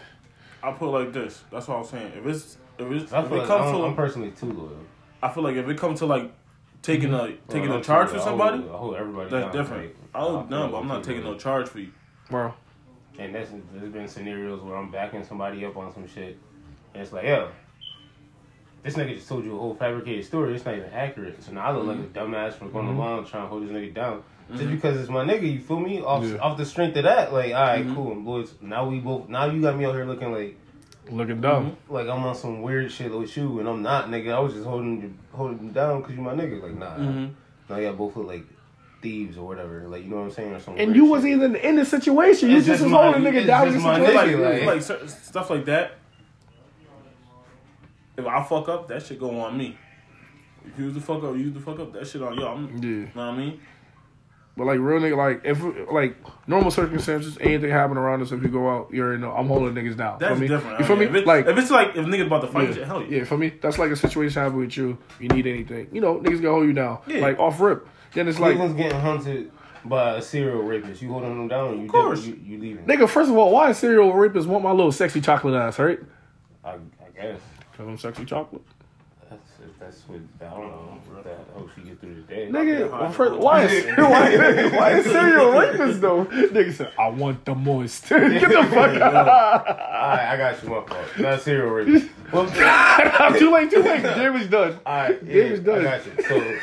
I put it like this. That's what I was saying. If it's if it's I if it like comes I'm, to I'm personally too loyal. I feel like if it comes to like taking a mm-hmm. taking Well, a I'm charge for somebody, I hold, I hold everybody that's down, different. like, I don't feel know, like but I'm not too taking no charge for you. bro, And that's there's been scenarios where I'm backing somebody up on some shit, and it's like, yo, this nigga just told you a whole fabricated story. It's not even accurate. So now I look like a mm-hmm. dumbass for going mm-hmm. along trying to hold this nigga down. Just because it's my nigga, you feel me? Off Yeah. off the strength of that, like, all right, cool, I'm loyal. Now we both. Now you got me out here looking like looking dumb. like I'm on some weird shit with you, and I'm not, nigga. I was just holding you holding you down because you my nigga. Like, nah. Mhm. Now y'all both look like thieves or whatever. Like, you know what I'm saying? Or something. And you shit. wasn't even in the situation. You It's just just was holding my- a nigga down in the just my situation. nigga, Like, like- like stuff like that. If I fuck up, that shit go on me. If you was the fuck up, you was the fuck up. That shit on yo. I'm, Yeah. Know what I mean? But like real nigga, like if like normal circumstances, anything happen around us, if you go out, you're know I'm holding niggas down. That's feel me? different. You feel I me? If, it, like if it's like if niggas about to fight, yeah, shit, hell yeah. yeah, for me, that's like a situation happen with you. You need anything, you know, niggas gonna hold you down, Yeah. like off rip. Then it's like, Cleveland's getting hunted by a serial rapist. You holding them down, you course. You, you leaving. nigga, first of all, why serial rapists want my little sexy chocolate ass, right? I, I guess Cause I'm sexy chocolate. That's what I don't know. Oh, that helps you get through the day. Nigga, well, first, why is why, why is serial rapist though? Nigga said, I want the moist. Get the fuck out. Alright, I got you. My fault. Not serial rapist. Well, I'm too late, too late. Damage done. Alright, Game yeah, is done. I got you. So the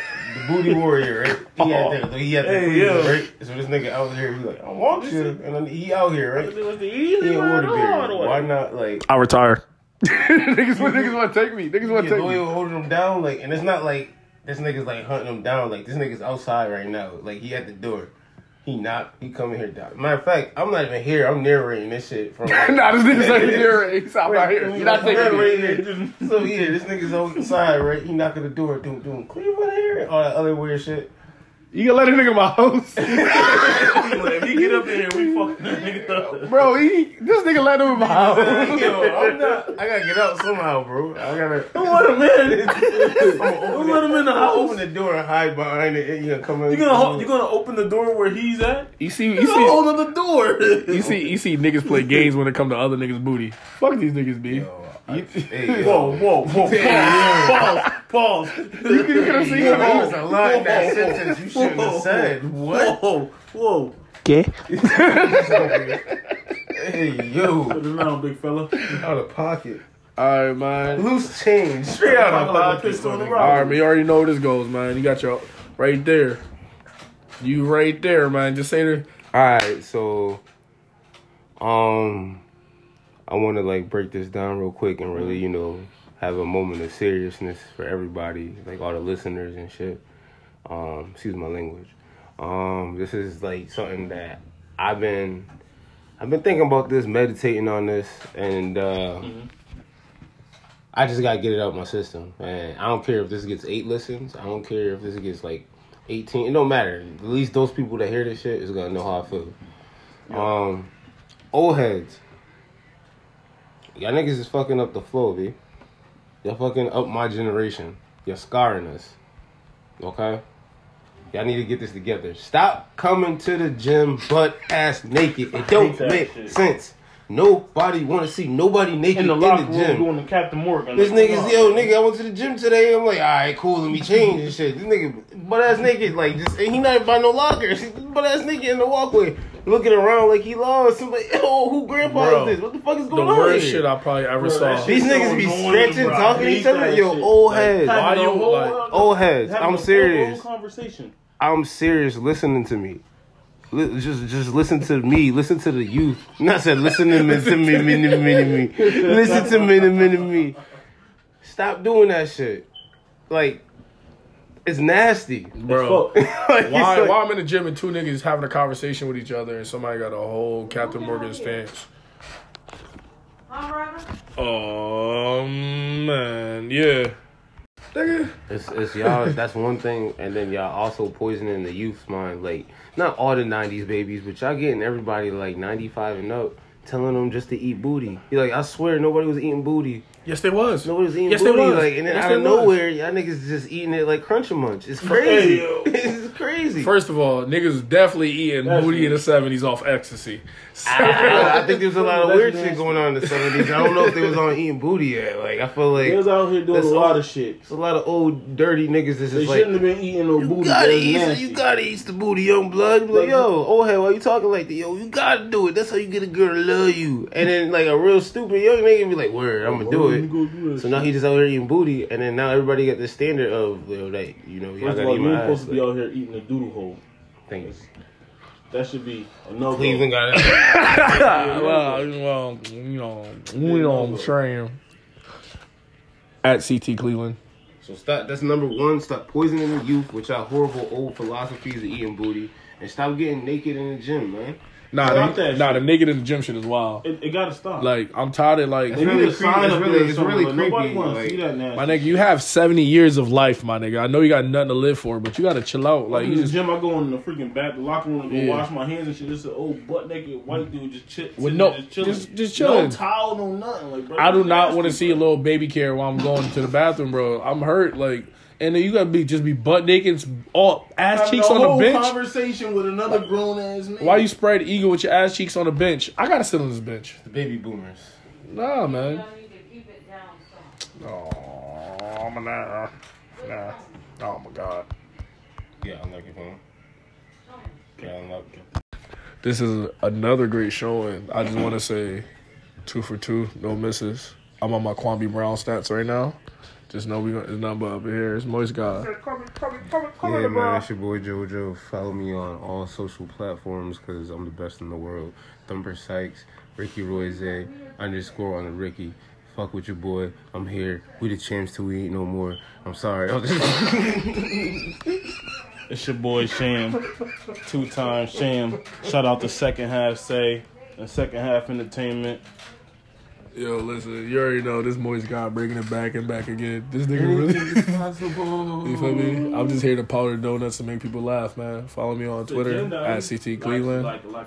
booty warrior, right? He had oh. that. He had the Hey, booty, yo. right? So this nigga out here, he like, I want you, and then he out here, right? It was the He easy ain't way order all the beer. way. Why not like? I retire. Niggas, want, niggas want to take me. Niggas want to take way me. holding him down, like, and it's not like this nigga's like hunting him down. Like this nigga's outside right now. Like he at the door. He not. He coming here down. Matter of fact, I'm not even here. I'm narrating this shit from. Like, nah, this nigga's not. He's out right here. You're not narrating it. So yeah, this nigga's outside, right? He knocking the door, doing doing Cleveland here, all that other weird shit. You gonna let a nigga in my house? if he get up in here, we fucking that nigga up. Bro, he, this nigga let him in my house. Yo, I'm not. I gotta get out somehow, bro. I gotta. Who let him in? Who let him in the house? Open the door and hide behind it. And you gonna come in. You gonna you gonna open the door where he's at? You see, you You see, hold on the door. you see, you see niggas play games when it come to other niggas' booty. Fuck these niggas, B. Yo, I- hey, yo. Whoa, whoa, whoa! Pause, pause, pause. You could have seen Yo, him. there was a line in that Whoa. sentence you shouldn't have said. What? Whoa, whoa! Okay. Hey, yo. Put it down, big fella. Out of pocket. All right, man. Loose change. Straight out of pocket. pistol the my rock. nigga. All right, man. You already know where this goes, man. You got your right there. You right there, man. Just say the. Alright, so um I wanna like break this down real quick and really, you know, have a moment of seriousness for everybody, like all the listeners and shit. Um, excuse my language. Um, this is like something that I've been I've been thinking about this, meditating on this, and uh I just gotta get it out my system. And I don't care if this gets eight listens. I don't care if this gets like eighteen. It don't matter. At least those people that hear this shit is gonna know how I feel. Um, old heads. Y'all niggas is fucking up the flow, B. Y'all fucking up my generation. You're scarring us. Okay? Y'all need to get this together. Stop coming to the gym butt ass naked. It don't make shit. sense. Nobody want to see nobody naked In the in the gym. doing the Captain Morgan. This nigga's yo nigga. I went to the gym today. I'm like, all right, cool. Let me change and shit. This nigga, butt ass naked, like just and he not by no locker. Butt ass naked in the walkway, looking around like he lost. I'm like, yo, who grandpa Bro, is this? What the fuck is The going on worst here? shit I probably ever Bro, saw. These niggas be stretching, bro. Talking to each other. that Yo, shit. old Like, heads. Why a you, like- Old heads. I'm serious. Conversation. I'm serious. Listening to me. Li- Just, just listen to me. Listen to the youth. Not said listen to me, to me, me, me, me, me. Listen to me, me, me, me. Stop doing that shit. Like, it's nasty. Bro. Like, Why, like- why I'm in the gym and two niggas having a conversation with each other and somebody got a whole Captain Morgan stance? Oh man, yeah. Nigga. It's, it's y'all. That's one thing, and then y'all also poisoning the youth's mind. Like not all the '90s babies, but y'all getting everybody like 95 and up, telling them just to eat booty. You're like, I swear, nobody was eating booty. Yes, there was. Nobody was eating Yes, there booty. was. Like, and then Yes, out of there was. nowhere, y'all niggas just eating it like Crunch a Munch. It's crazy. Hey, it's crazy. First of all, niggas definitely eating That's booty in the seventies off ecstasy. I, I think there was a lot of weird shit going on in the 70s. I don't know if they was on eating booty yet. Like, I feel like They was out here doing a lot of shit. it's a lot of old dirty niggas that's They just like. shouldn't have been eating no You booty. gotta eat. You gotta eat the booty, young blood. Like, Like- yo, oh hell, why you talking like that? Yo, you gotta do it. That's how you get a girl to love you. And then like a real stupid young nigga be like, word, I'm gonna do it. go do So now he just out here eating booty, and then now everybody got the standard of yo, that you know, y'all First of gotta all, eat you my ain't ass. supposed to be Like, out here eating a doodle hole. thanks. That should be a no Cleveland got it. well, well, you know, we don't train at CT Cleveland. So stop. That's number one. Stop poisoning the youth with y'all horrible old philosophies of eating booty, and stop getting naked in the gym, man. Nah, Stop the, that nah, the shit. naked in the gym shit is wild. It, it gotta stop. Like I'm tired of like they really need a It's really- it's really but Nobody creepy, want to see that nasty my nigga. You have 70 years of life, my nigga. I know you got nothing to live for, but you gotta chill out. Like in you the just gym, I go in the freaking back the locker room and go Yeah. wash my hands and shit. It's an old butt naked white dude just chit, With no- there just chilling, just- just chilling. no towel, no nothing. Like, bro, I do not want to see a little baby care while I'm going to the bathroom, bro. I'm hurt, like, and then you gotta be just be butt naked, all ass Having cheeks a on the whole bench. Conversation with another grown ass man. Why you spread eagle with your ass cheeks on the bench? I gotta sit on this bench. The baby boomers. Nah, man. You need to keep it down. Oh, nah, nah. nah. Oh my god. Yeah, I'm it, man. Yeah, I like it. This is another great showing. I just want to say, two for two, no misses. I'm on my Kwame Brown stats right now. Just know we got his number up here. It's Moist God. Yeah, man, it's your boy JoJo. Follow me on all social platforms because I'm the best in the world. Thumper Sykes, Ricky Royze, underscore on the Ricky. Fuck with your boy. I'm here. We the champs till we ain't no more. I'm sorry. It's your boy Cham, two times Cham. Shout out to Second Half Say and Second Half Entertainment. Yo, listen, you already know this Moist guy bringing it back and back again. This nigga really. possible. You feel me? I'm just here to powder donuts and make people laugh, man. Follow me on Twitter at CT Cleveland. Like, like,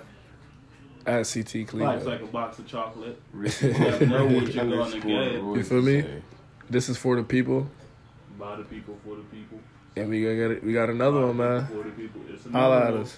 At CT life's Cleveland. like a box of chocolate. Ricky know what you're gonna get. You feel me? say. This is for the people, By the people, for the people. and we got we got another one, man. For the people. It's Holla another at us.